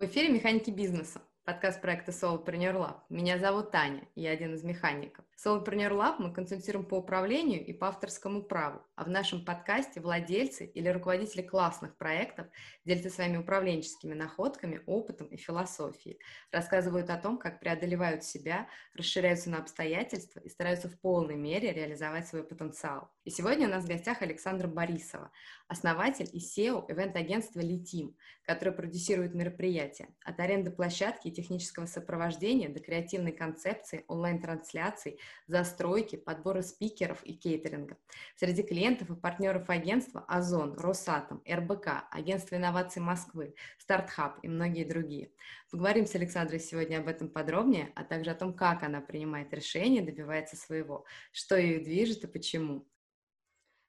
В эфире «Механики бизнеса» подкаст проекта Solopreneur Lab. Меня зовут Таня, я один из механиков. Solopreneur Lab мы консультируем по управлению и по авторскому праву, а в нашем подкасте владельцы или руководители классных проектов делятся своими управленческими находками, опытом и философией, рассказывают о том, как преодолевают себя, расширяются на обстоятельства и стараются в полной мере реализовать свой потенциал. И сегодня у нас в гостях Александра Борисова, основатель и SEO ивент-агентства «Летим», которое продюсирует мероприятия от аренды площадки и технического сопровождения до креативной концепции, онлайн-трансляций, застройки, подбора спикеров и кейтеринга. Среди клиентов и партнеров агентства Озон, Росатом, РБК, Агентство инноваций Москвы, Стартхаб и многие другие. Поговорим с Александрой сегодня об этом подробнее, а также о том, как она принимает решения, добивается своего, что ее движет и почему.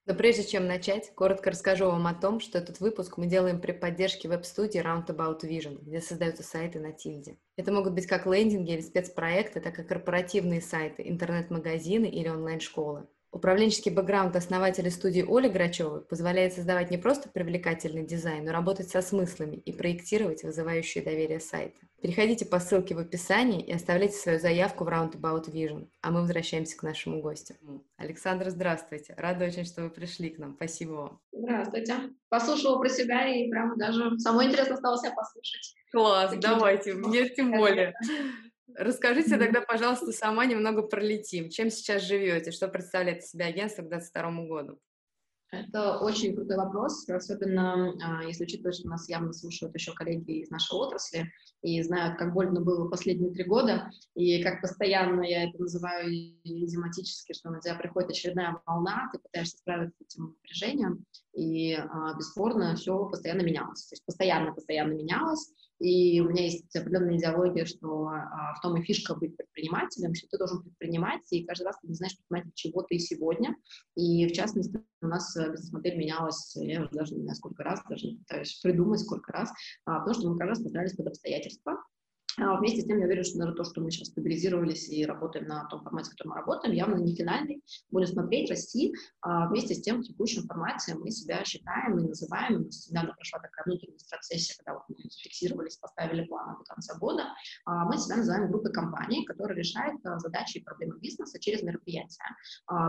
Но прежде чем начать, коротко расскажу вам о том, что этот выпуск мы делаем при поддержке веб-студии Roundabout Vision, где создаются сайты на Тильде. Это могут быть как лендинги или спецпроекты, так и корпоративные сайты, интернет-магазины или онлайн-школы. Управленческий бэкграунд основателя студии Оли Грачевой позволяет создавать не просто привлекательный дизайн, но работать со смыслами и проектировать вызывающие доверие сайты. Переходите по ссылке в описании и оставляйте свою заявку в Roundabout Vision, а мы возвращаемся к нашему гостю. Александр, здравствуйте. Рада очень, что вы пришли к нам. Спасибо вам. Здравствуйте. Послушала про себя и прям даже самое интересное стало себя послушать. Класс, Такие давайте, мне тем более. Расскажите тогда, пожалуйста, сама немного про Летим. Чем сейчас живете? Что представляет из себя агентство к 2022 году? Это очень крутой вопрос, особенно а, если учитывать, что нас явно слушают еще коллеги из нашей отрасли и знают, как больно было последние три года, и как постоянно я это называю идиоматически, что на тебя приходит очередная волна, ты пытаешься справиться с этим напряжением, и а, бесспорно все постоянно менялось. То есть постоянно-постоянно менялось, и у меня есть определенная идеология, что а, в том и фишка быть предпринимателем, что ты должен предпринимать, и каждый раз ты не знаешь, предприниматель, чего ты сегодня. И в частности, у нас э, бизнес-модель менялась, я уже даже не знаю, сколько раз, даже не пытаюсь придумать, сколько раз, а, потому что мы каждый раз подбирались под обстоятельства. А вместе с тем, я уверена, что даже то, что мы сейчас стабилизировались и работаем на том формате, в котором мы работаем, явно не финальный. Будем смотреть, расти. А вместе с тем, в текущем формате мы себя считаем и называем. У нас недавно прошла такая внутренняя стратсессия, когда вот мы зафиксировались, поставили планы до конца года. А мы себя называем группой компаний, которая решает задачи и проблемы бизнеса через мероприятия.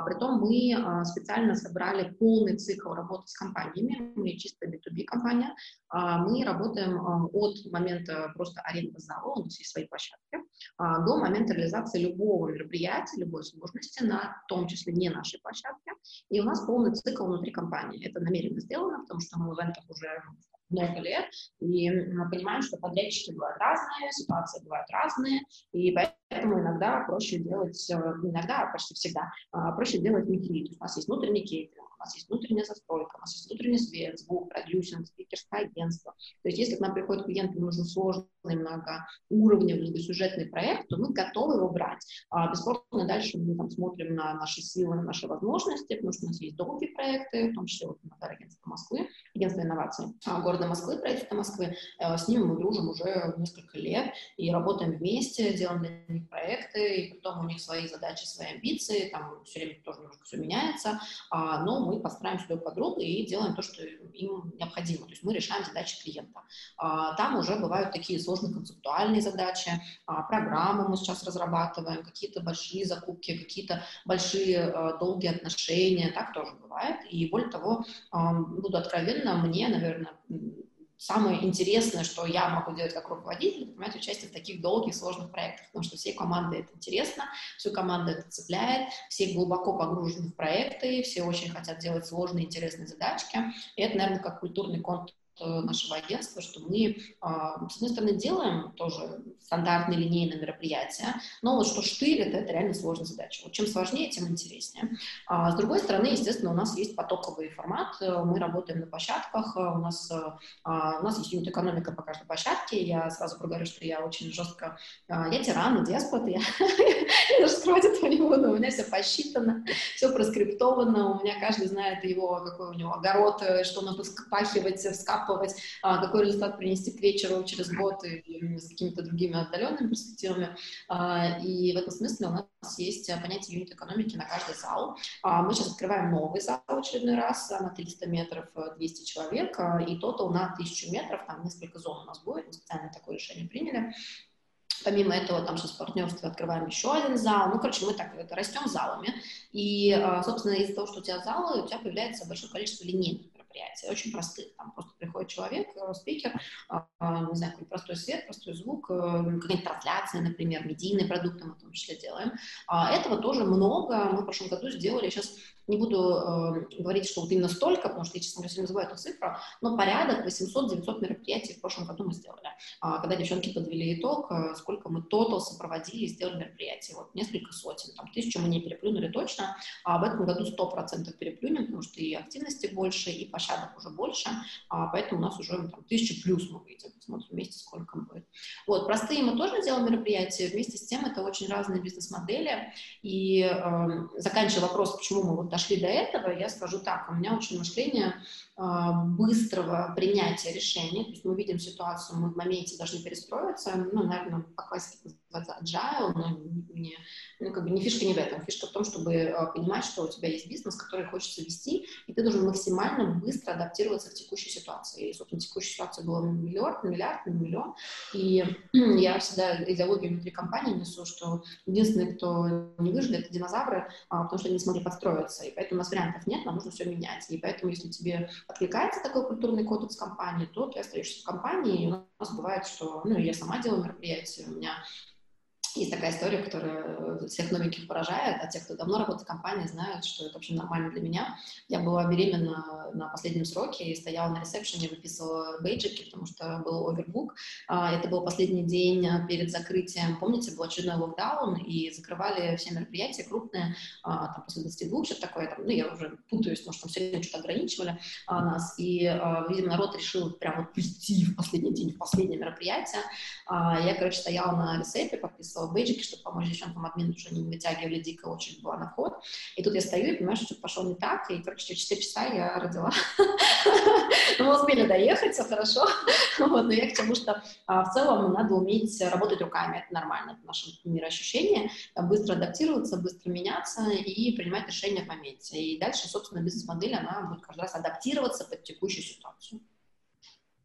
Притом мы специально собрали полный цикл работы с компаниями. Мы чисто B2B компания. Мы работаем от момента просто аренды зала, есть свои площадки, а, до момента реализации любого мероприятия, любой сложности, на том числе не нашей площадке. И у нас полный цикл внутри компании. Это намеренно сделано, потому что мы в ивентах уже много лет, и мы понимаем, что подрядчики бывают разные, ситуации бывают разные, и поэтому иногда проще делать, э, иногда, почти всегда, а, проще делать есть у нас есть внутренний кейтеринг, нас есть внутренняя застройка, у нас есть внутренний свет, звук, продюсинг, спикерское агентство. То есть если к нам приходит клиент, ему нужен сложный, многоуровневый, многосюжетный проект, то мы готовы его брать. А бесспорно дальше мы там смотрим на наши силы, на наши возможности, потому что у нас есть долгие проекты, в том числе вот, например, агентство Москвы, агентство инноваций а, города Москвы, правительство Москвы. Э, с ними мы дружим уже несколько лет и работаем вместе, делаем для них проекты, и потом у них свои задачи, свои амбиции, там все время тоже немножко все меняется, а, но мы подстраиваемся друг под друга и делаем то, что им необходимо. То есть мы решаем задачи клиента. А, там уже бывают такие сложные концептуальные задачи, а, программы мы сейчас разрабатываем, какие-то большие закупки, какие-то большие э, долгие отношения, так тоже бывает. И более того, буду откровенна, мне, наверное, самое интересное, что я могу делать как руководитель, это принимать участие в таких долгих, сложных проектах, потому что всей команде это интересно, всю команду это цепляет, все глубоко погружены в проекты, все очень хотят делать сложные, интересные задачки, и это, наверное, как культурный контур нашего агентства, что мы, а, с одной стороны, делаем тоже стандартные линейные мероприятия, но вот что штырит, это реально сложная задача. Вот чем сложнее, тем интереснее. А с другой стороны, естественно, у нас есть потоковый формат, э, мы работаем на площадках, э, у нас, а, у нас есть юнит-экономика по каждой площадке, я сразу проговорю, что я очень жестко, я тиран, деспот, я, я даже скрывать этого не буду, у меня все посчитано, все проскриптовано, у меня каждый знает его, какой у него огород, что надо вспахивать, вскапывать, закапывать, а, какой результат принести к вечеру через год и с какими-то другими отдаленными перспективами. А, и в этом смысле у нас есть понятие юнит-экономики на каждый зал. А, мы сейчас открываем новый зал в очередной раз на 300 метров, 200 человек, и тотал на 1000 метров, там несколько зон у нас будет, мы специально такое решение приняли. Помимо этого, там сейчас в партнерстве открываем еще один зал. Ну, короче, мы так это, растем залами. И, а, собственно, из-за того, что у тебя залы, у тебя появляется большое количество линейных мероприятий, очень простых. Там просто приходит человек, э, спикер, а, а, не знаю, какой простой свет, простой звук, э, какая-нибудь трансляция, например, медийные продукты мы в том числе делаем. Этого тоже много. Мы в прошлом году сделали сейчас не буду э, говорить, что вот именно столько, потому что я, честно говоря, не называю эту цифру, но порядок 800-900 мероприятий в прошлом году мы сделали. А, когда девчонки подвели итог, э, сколько мы тотал сопроводили и сделали мероприятий, вот несколько сотен, там тысячу мы не переплюнули точно, а в этом году 100% переплюнем, потому что и активности больше, и площадок уже больше, а, поэтому у нас уже там, тысячу плюс мы выйдем, смотрим вместе, сколько будет. Вот, простые мы тоже делаем мероприятия, вместе с тем это очень разные бизнес-модели, и э, заканчивая вопрос, почему мы вот дошли до этого, я скажу так, у меня очень мышление быстрого принятия решений, то есть мы видим ситуацию, мы в моменте должны перестроиться, ну, наверное, по классике называется agile, но не, ну, как бы не фишка не в этом, фишка в том, чтобы а, понимать, что у тебя есть бизнес, который хочется вести, и ты должен максимально быстро адаптироваться к текущей ситуации. И, собственно, текущая ситуация была миллиард, миллиард, миллион, и я всегда идеологию внутри компании несу, что единственные, кто не выжили, это динозавры, а, потому что они не смогли подстроиться, и поэтому у нас вариантов нет, нам нужно все менять, и поэтому, если тебе откликается такой культурный кодекс компании, то ты остаешься в компании, и у нас бывает, что, ну, я сама делаю мероприятия, у меня есть такая история, которая всех новеньких поражает, а те, кто давно работает в компании, знают, что это вообще нормально для меня. Я была беременна на последнем сроке и стояла на ресепшене, выписывала бейджики, потому что был овербук. А, это был последний день перед закрытием. Помните, был очередной локдаун, и закрывали все мероприятия крупные, а, там, после 22, что-то такое. Там, ну, я уже путаюсь, потому что там все время что-то ограничивали нас. И, видимо, народ решил прям вот пустить в последний день, в последнее мероприятие. Я, короче, стояла на ресепе, подписывала написала бейджики, чтобы помочь девчонкам админу, что они не вытягивали дико, очередь была на вход. И тут я стою и понимаю, что что-то пошло не так, и, короче, через 4 часа я родила. Ну, мы успели доехать, все хорошо. Вот, но я к тому, что а, в целом надо уметь работать руками, это нормально, это наше мироощущение, быстро адаптироваться, быстро меняться и принимать решения в моменте. И дальше, собственно, бизнес-модель, она будет каждый раз адаптироваться под текущую ситуацию.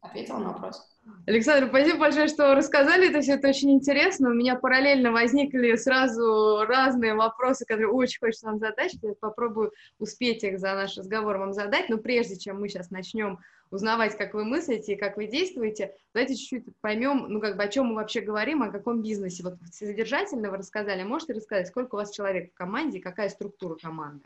Ответила на вопрос? Александр, спасибо большое, что рассказали это все, это очень интересно. У меня параллельно возникли сразу разные вопросы, которые очень хочется вам задать, я попробую успеть их за наш разговор вам задать, но прежде чем мы сейчас начнем узнавать, как вы мыслите и как вы действуете, давайте чуть-чуть поймем, ну, как бы, о чем мы вообще говорим, о каком бизнесе. Вот содержательно вы рассказали, можете рассказать, сколько у вас человек в команде, какая структура команды?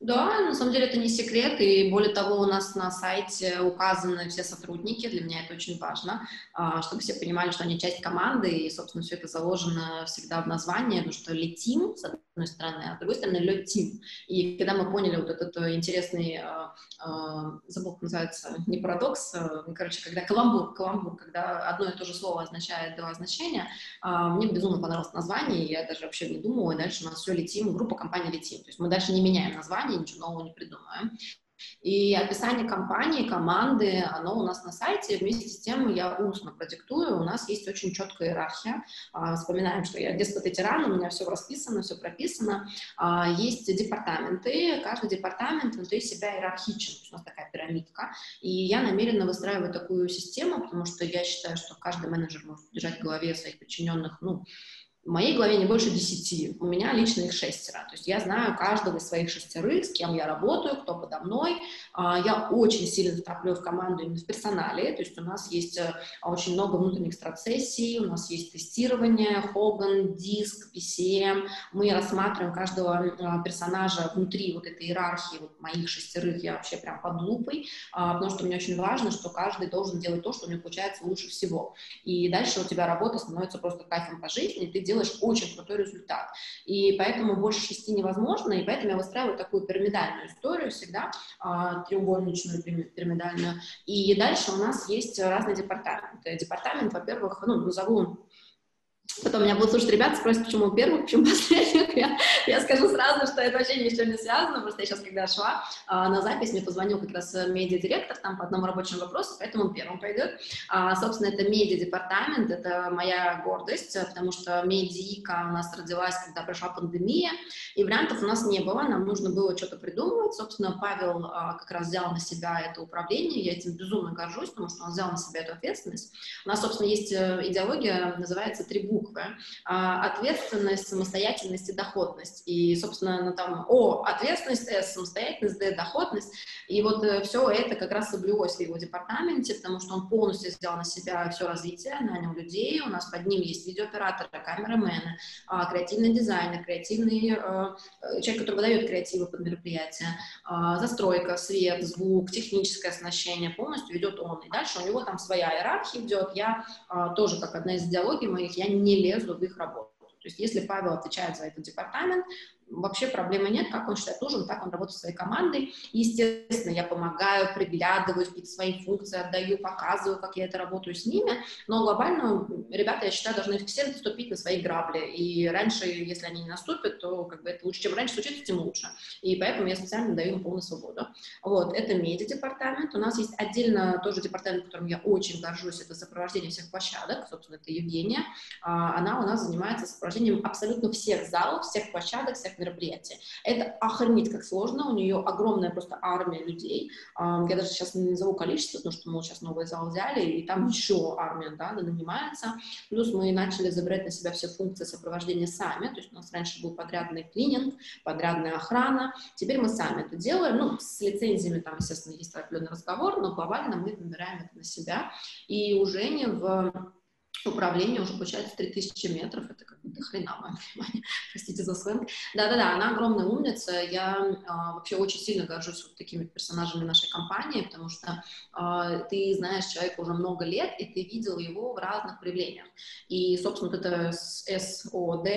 Да, на самом деле это не секрет, и более того, у нас на сайте указаны все сотрудники, для меня это очень важно, а, чтобы все понимали, что они часть команды, и, собственно, все это заложено всегда в названии, потому что летим, с одной стороны, а с другой стороны, летим. И когда мы поняли вот этот интересный, а, а, забыл, как называется, не парадокс, короче, когда каламбур, каламбур, когда одно и то же слово означает два значения, мне безумно понравилось название, я даже вообще не думала, и дальше у нас все летим, группа компании летим, то есть мы дальше не меняем название, компании, ничего нового не придумаем. И описание компании, команды, оно у нас на сайте. Вместе с тем я устно продиктую. У нас есть очень четкая иерархия. А, вспоминаем, что я деспот и тиран, у меня все расписано, все прописано. А, есть департаменты. Каждый департамент внутри себя иерархичен. У нас такая пирамидка. И я намеренно выстраиваю такую систему, потому что я считаю, что каждый менеджер может держать в голове своих подчиненных, ну, в моей голове не больше десяти, у меня лично их шестеро. То есть я знаю каждого из своих шестерых, с кем я работаю, кто подо мной. А, я очень сильно второплю в команду именно в персонале, то есть у нас есть э, очень много внутренних страцессий, у нас есть тестирование, Хоган, Диск, PCM. Мы рассматриваем каждого э, персонажа внутри вот этой иерархии вот моих шестерых, я вообще прям под лупой, а, потому что мне очень важно, что каждый должен делать то, что у него получается лучше всего. И дальше у тебя работа становится просто кайфом по жизни, ты делаешь делаешь очень крутой результат. И поэтому больше шести невозможно, и поэтому я выстраиваю такую пирамидальную историю всегда, а, треугольничную пирамидальную. И дальше у нас есть разные департаменты. Департамент, во-первых, ну, назову Потом меня будут слушать ребята, спросят, почему первых, почему последних. Я, я скажу сразу, что это вообще ни с чем не связано, просто я сейчас, когда шла а, на запись, мне позвонил как раз медиа-директор там по одному рабочему вопросу, поэтому он первым пойдет. А, собственно, это медиа-департамент, это моя гордость, потому что медика у нас родилась, когда пришла пандемия, и вариантов у нас не было, нам нужно было что-то придумывать. Собственно, Павел а, как раз взял на себя это управление, я этим безумно горжусь, потому что он взял на себя эту ответственность. У нас, собственно, есть э, идеология, называется три буквы. А, ответственность, самостоятельность и доходность. И, собственно, ну, там О, ответственность, С, самостоятельность, Д, доходность. И вот э, все это как раз соблюлось в его департаменте, потому что он полностью взял на себя все развитие, нанял людей, у нас под ним есть видеооператоры, камерамены, а, креативный дизайнер, креативный э, человек, который выдает креативы под мероприятие, а, застройка, свет, звук, техническое оснащение, полностью ведет он. И дальше у него там своя иерархия идет. Я а, тоже, как одна из идеологий моих, я не лезу в их работу. То есть если Павел отвечает за этот департамент, вообще проблемы нет, как он считает нужен, так он работает своей командой. Естественно, я помогаю, приглядываю, какие-то свои функции отдаю, показываю, как я это работаю с ними, но глобально ребята, я считаю, должны все наступить на свои грабли, и раньше, если они не наступят, то как бы это лучше, чем раньше случится, тем лучше, и поэтому я специально даю им полную свободу. Вот, это медиа-департамент, у нас есть отдельно тоже департамент, которым я очень горжусь, это сопровождение всех площадок, собственно, это Евгения, а, она у нас занимается сопровождением абсолютно всех залов, всех площадок, всех мероприятия. Это охренеть как сложно, у нее огромная просто армия людей. Я даже сейчас не назову количество, потому что мы сейчас новый зал взяли, и там еще армия, да, нанимается. Плюс мы начали забирать на себя все функции сопровождения сами, то есть у нас раньше был подрядный клининг, подрядная охрана, теперь мы сами это делаем, ну, с лицензиями там, естественно, есть определенный разговор, но глобально мы набираем это на себя, и уже не в управление уже получается 3000 метров, это как бы хрена, мое понимание, простите за сленг. Да-да-да, она огромная умница, я а, вообще очень сильно горжусь вот такими персонажами нашей компании, потому что а, ты знаешь человека уже много лет, и ты видел его в разных проявлениях. И, собственно, вот это СОД,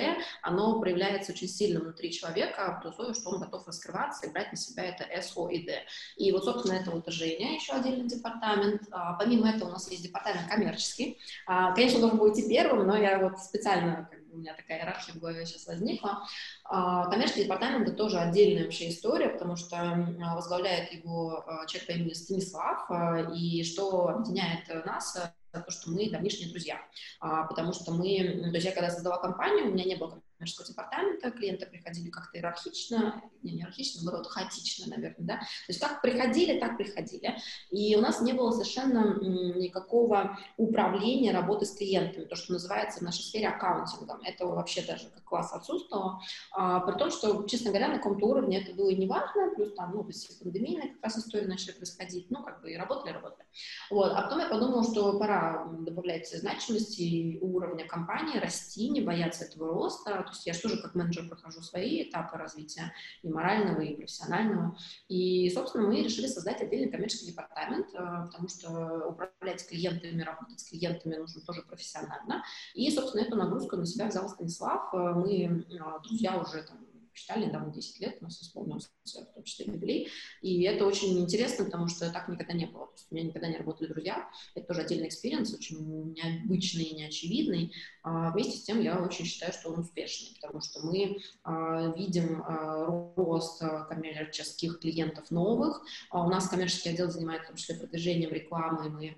оно проявляется очень сильно внутри человека, при условии, что он готов раскрываться и брать на себя это СО и Д. И вот, собственно, это вот Женя, еще отдельный департамент. А, помимо этого у нас есть департамент коммерческий. А, конечно, должен был идти первым, но я вот специально, как бы, у меня такая иерархия в голове сейчас возникла. А, коммерческий департамент — это тоже отдельная вообще история, потому что а, возглавляет его а, человек по имени Станислав, и что объединяет нас то, что мы давнишние друзья, потому что мы, то есть я когда создала компанию, у меня не было коммерческого департамента, клиенты приходили как-то иерархично, не, не иерархично, наоборот, хаотично, наверное, да, то есть как приходили, так приходили, и у нас не было совершенно никакого управления работы с клиентами, то, что называется в нашей сфере аккаунтингом, этого вообще даже как класс отсутствовало, а, при том, что, честно говоря, на каком-то уровне это было и не плюс там, ну, все пандемийные как раз истории начали происходить, ну, как бы и работали, работали. Вот, а потом я подумала, что пора добавлять значимости уровня компании, расти, не бояться этого роста, есть я же тоже как менеджер прохожу свои этапы развития и морального, и профессионального. И, собственно, мы решили создать отдельный коммерческий департамент, э, потому что управлять клиентами, работать с клиентами нужно тоже профессионально. И, собственно, эту нагрузку на себя взял Станислав. Э, мы э, друзья уже там считали недавно 10 лет, у нас исполнился в том числе юбилей, и это очень интересно, потому что так никогда не было, то есть у меня никогда не работали друзья, это тоже отдельный experience, очень необычный и неочевидный, а вместе с тем я очень считаю, что он успешный, потому что мы а, видим а, рост коммерческих клиентов новых, а у нас коммерческий отдел занимается в том числе продвижением рекламы, мы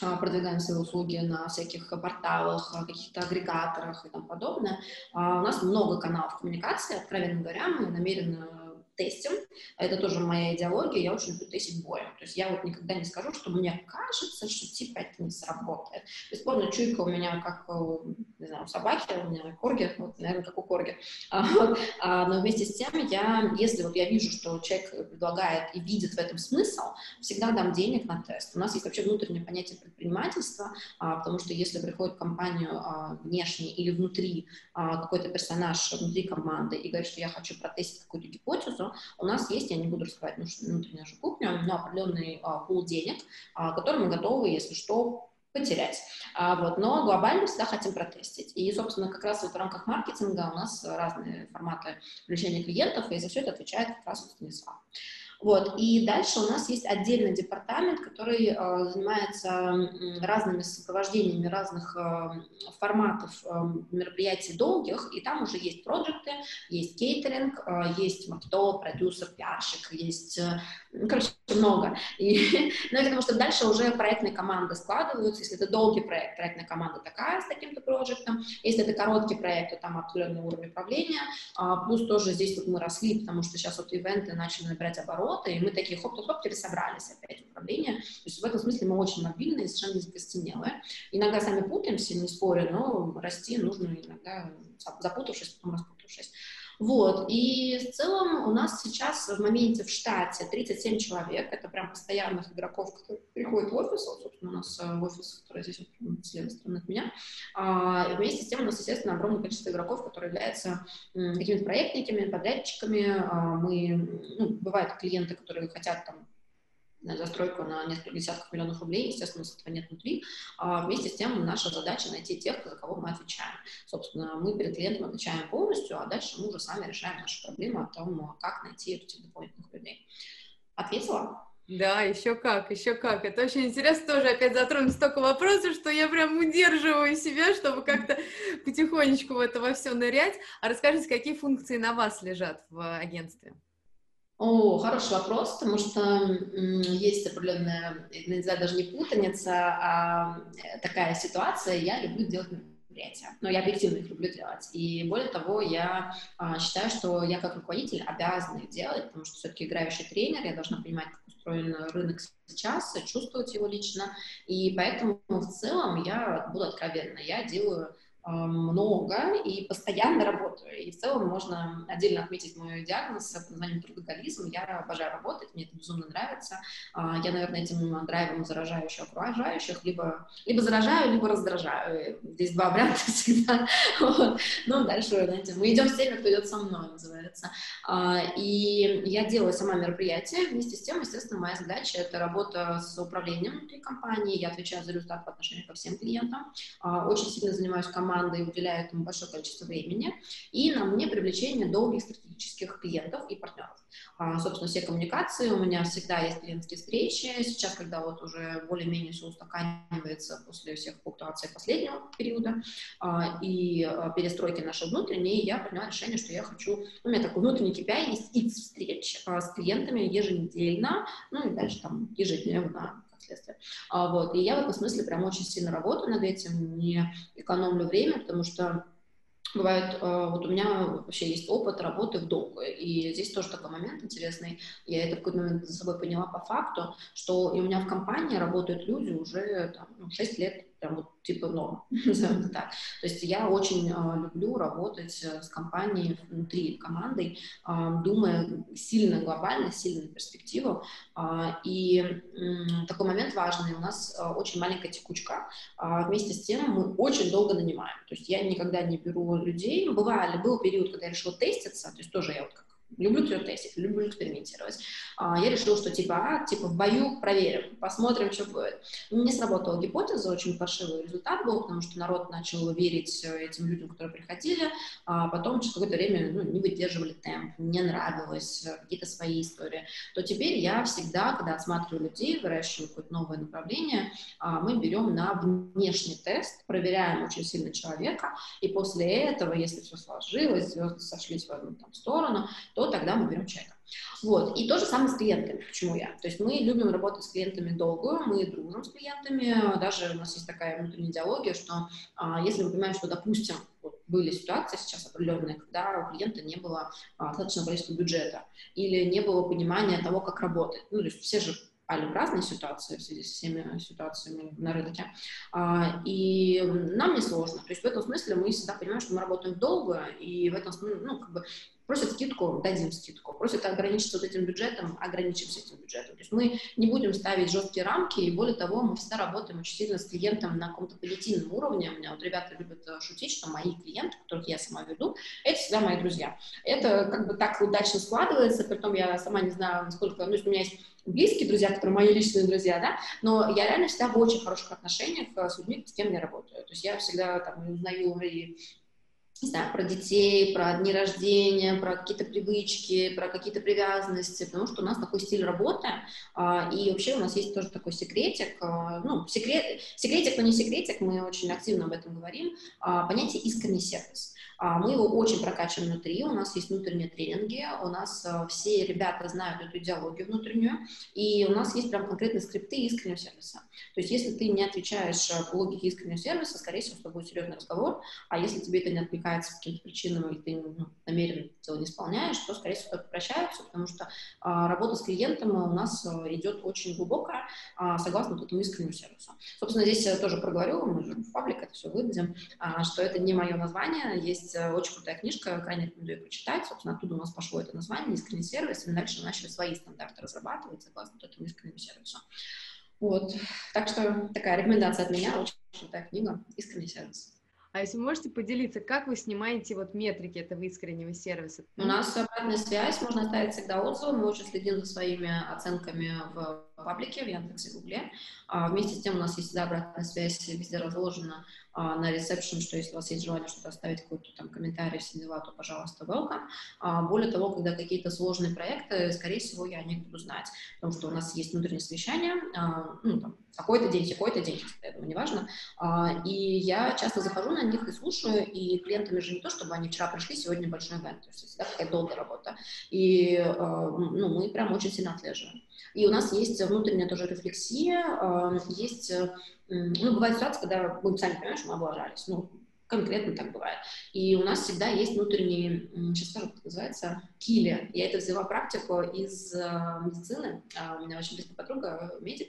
а, продвигаем свои услуги на всяких порталах, каких-то агрегаторах и тому подобное. А, у нас много каналов коммуникации, откровенно говоря, мы намеренно тестим. Это тоже моя идеология, я очень люблю тестить боем. То есть я вот никогда не скажу, что мне кажется, что типа это не сработает. Бесспорно, чуйка у меня как, не знаю, у собаки, у меня корги, вот, наверное, как у корги. А, а, но вместе с тем, я, если вот я вижу, что человек предлагает и видит в этом смысл, всегда дам денег на тест. У нас есть вообще внутреннее понятие предпринимательства, а, потому что если приходит в компанию а, внешне или внутри а, какой-то персонаж внутри команды и говорит, что я хочу протестить какую-то гипотезу, у нас есть, я не буду раскрывать внутреннюю нашу кухню, но определенный а, пул денег, а, который мы готовы, если что, потерять. А, вот, но глобально всегда хотим протестить. И, собственно, как раз вот в рамках маркетинга у нас разные форматы привлечения клиентов, и за все это отвечает как раз Станислав. Вот. И дальше у нас есть отдельный департамент, который э, занимается разными сопровождениями разных э, форматов э, мероприятий долгих, и там уже есть проекты, есть кейтеринг, э, есть маркетолог, продюсер, пиарщик, есть, э, ну, короче, много. И, ну, и потому что дальше уже проектные команды складываются, если это долгий проект, проектная команда такая с таким-то проектом, если это короткий проект, то там определенный уровень управления, а, плюс тоже здесь вот мы росли, потому что сейчас вот ивенты начали набирать обороты, и мы такие хоп-хоп-хоп пересобрались опять управление, то есть в этом смысле мы очень мобильные, совершенно не закостенелые. Иногда сами путаемся, не спорю, но расти нужно иногда запутавшись, потом распутавшись. Вот, и в целом у нас сейчас в моменте в штате 37 человек, это прям постоянных игроков, которые приходят в офис, собственно, у нас э, офис, который здесь вот, с левой стороны от меня, а, и вместе с тем у нас, естественно, огромное количество игроков, которые являются какими-то проектниками, подрядчиками, а, мы, ну, бывают клиенты, которые хотят там застройку на несколько десятков миллионов рублей, естественно, с этого нет внутри. А вместе с тем наша задача найти тех, за кого мы отвечаем. Собственно, мы перед клиентом отвечаем полностью, а дальше мы уже сами решаем наши проблемы о том, как найти этих дополнительных людей. Ответила? Да, еще как, еще как. Это очень интересно тоже опять затронуть столько вопросов, что я прям удерживаю себя, чтобы как-то потихонечку в это во все нырять. А расскажите, какие функции на вас лежат в агентстве? О, хороший вопрос, потому что есть определенная, не знаю, даже не путаница, а э, такая ситуация. Я люблю делать мероприятия, но я объективно их люблю делать. И более того, я а, считаю, что я как руководитель обязана их делать, потому что все-таки играющий тренер, я должна понимать, как устроен рынок сейчас, чувствовать его лично. И поэтому в целом я буду откровенна, я делаю много и постоянно работаю. И в целом можно отдельно отметить мой диагноз под названием трудоголизм. Я обожаю работать, мне это безумно нравится. А, я, наверное, этим драйвом заражаю еще окружающих, либо, либо заражаю, либо раздражаю. Здесь два варианта всегда. Вот. Ну, дальше, знаете, мы идем с теми, кто идет со мной, называется. А, и я делаю сама мероприятие. Вместе с тем, естественно, моя задача — это работа с управлением внутри компании. Я отвечаю за результат по отношению ко всем клиентам. А, очень сильно занимаюсь командой командой уделяю этому большое количество времени, и на мне привлечение долгих стратегических клиентов и партнеров. А, собственно, все коммуникации, у меня всегда есть клиентские встречи, сейчас, когда вот уже более-менее все устаканивается после всех флуктуаций последнего периода а, и а, перестройки нашей внутренней, я приняла решение, что я хочу, у меня такой внутренний KPI есть X встреч а, с клиентами еженедельно, ну и дальше там ежедневно следствие. А, вот, и я в этом смысле прям очень сильно работаю над этим, не экономлю время, потому что Бывает, э, вот у меня вообще есть опыт работы в долгую, и здесь тоже такой момент интересный. Я это в какой-то момент за собой поняла по факту, что и у меня в компании работают люди уже там, 6 ну, лет прям вот типа норм, назовем это так. То есть я очень э, люблю работать э, с компанией внутри командой, э, думая сильно глобально, сильно на перспективу. Э, и э, такой момент важный, у нас э, очень маленькая текучка. Э, вместе с тем мы очень долго нанимаем. То есть я никогда не беру людей. Бывали, был период, когда я решила теститься, то есть тоже я вот как люблю тестить, люблю экспериментировать. А, я решила, что типа, а, типа в бою проверим, посмотрим, что будет. Не сработала гипотеза, очень паршивый результат был, потому что народ начал верить э, этим людям, которые приходили, а потом через какое-то время ну, не выдерживали темп, не нравилось, э, какие-то свои истории. То теперь я всегда, когда отсматриваю людей, выращиваю какое-то новое направление, а, мы берем на внешний тест, проверяем очень сильно человека, и после этого, если все сложилось, звезды сошлись в одну там сторону, то то тогда мы берем человека. Вот. И то же самое с клиентами. Почему я? То есть мы любим работать с клиентами долгую, мы дружим с клиентами, даже у нас есть такая внутренняя идеология, что а, если мы понимаем, что, допустим, вот были ситуации сейчас определенные, когда у клиента не было а, достаточного количества бюджета или не было понимания того, как работать. Ну, то есть все же попали в разные ситуации в связи с всеми ситуациями на рынке. А, и нам не сложно. То есть в этом смысле мы всегда понимаем, что мы работаем долго, и в этом смысле, ну, как бы Просят скидку, дадим скидку. Просят ограничиться вот этим бюджетом, ограничимся этим бюджетом. То есть мы не будем ставить жесткие рамки, и более того, мы всегда работаем очень сильно с клиентом на каком-то позитивном уровне. У меня вот ребята любят э, шутить, что мои клиенты, которых я сама веду, это всегда мои друзья. Это как бы так удачно складывается, при том я сама не знаю, насколько, ну, у меня есть близкие друзья, которые мои личные друзья, да, но я реально всегда в очень хороших отношениях э, с людьми, с кем я работаю. То есть я всегда там узнаю и не знаю, про детей, про дни рождения, про какие-то привычки, про какие-то привязанности, потому что у нас такой стиль работы, а, и вообще у нас есть тоже такой секретик, а, ну, секрет, секретик, но не секретик, мы очень активно об этом говорим, а, понятие искренний сервис. Мы его очень прокачиваем внутри, у нас есть внутренние тренинги, у нас все ребята знают эту идеологию внутреннюю, и у нас есть прям конкретные скрипты искреннего сервиса. То есть если ты не отвечаешь по логике искреннего сервиса, скорее всего, с тобой будет серьезный разговор, а если тебе это не откликается по каким-то причинам, или ты ну, намеренно дело не исполняешь, то, скорее всего, только прощаются, потому что а, работа с клиентом у нас э, идет очень глубоко, а, согласно вот этому искреннему сервису. Собственно, здесь я тоже проговорю, мы же в паблик это все выдадим, а, что это не мое название, есть есть э, очень крутая книжка, крайне рекомендую почитать. Собственно, оттуда у нас пошло это название «Искренний сервис», и мы дальше начали свои стандарты разрабатывать согласно вот этому искреннему сервису. Вот. Так что такая рекомендация от меня, очень крутая книга «Искренний сервис». А если можете поделиться, как вы снимаете вот метрики этого искреннего сервиса? У нас обратная связь, можно оставить всегда отзывы, мы очень следим за своими оценками в паблике, в Яндексе, Гугле. А вместе с тем у нас есть всегда обратная связь, везде разложена на ресепшн, что если у вас есть желание что-то оставить, какой-то там комментарий, все дела, то, пожалуйста, welcome. А, более того, когда какие-то сложные проекты, скорее всего, я о них буду знать, потому что у нас есть внутреннее совещание, а, ну, там, какой-то день, какой-то день, думаю, неважно. А, и я часто захожу на них и слушаю, и клиентами же не то, чтобы они вчера пришли, сегодня большой ивент, то есть всегда какая-то долгая работа. И ну, мы прям очень сильно отслеживаем. И у нас есть внутренняя тоже рефлексия, а, есть ну, бывает ситуация, когда мы сами понимаем, что мы облажались. Ну, конкретно так бывает. И у нас всегда есть внутренние, сейчас скажу, как называется, кили. Я это взяла практику из э, медицины. А, у меня очень близкая подруга, медик.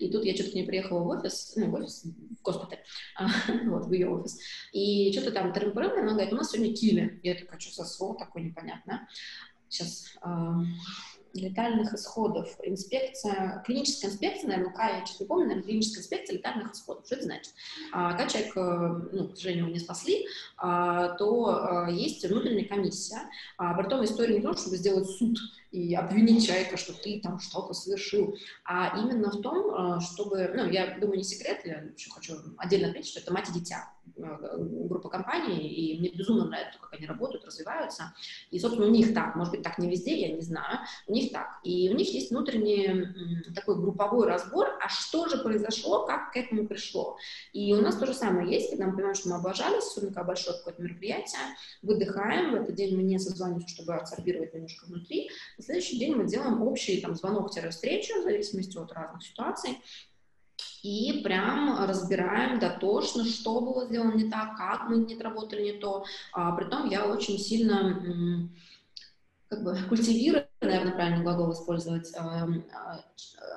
И тут я что-то к ней приехала в офис, ну, в офис, в госпиталь, а, вот, в ее офис. И что-то там трым она говорит, у нас сегодня кили. Я такая, что за слово такое непонятное. Сейчас летальных исходов. Инспекция, клиническая инспекция, наверное, КА, я честно не помню, наверное, клиническая инспекция летальных исходов. Что это значит? А, когда человек, э, ну, к сожалению, его не спасли, а, то а, есть внутренняя комиссия. А, при том история не то, чтобы сделать суд и обвинить человека, что ты там что-то совершил, а именно в том, чтобы, ну, я думаю, не секрет, я еще хочу отдельно отметить, что это мать и дитя группа компаний, и мне безумно нравится, как они работают, развиваются. И, собственно, у них так, может быть, так не везде, я не знаю, у них так. И у них есть внутренний такой групповой разбор, а что же произошло, как к этому пришло. И у нас то же самое есть, когда мы понимаем, что мы облажались, особенно когда большое какое-то мероприятие, выдыхаем, в этот день мы не созваниваемся, чтобы абсорбировать немножко внутри, на следующий день мы делаем общий там звонок-встречу, в зависимости от разных ситуаций, и прям разбираем дотошно, что было сделано не так, как мы не отработали не то. А, притом я очень сильно как бы культивирую, наверное, правильный глагол использовать, а,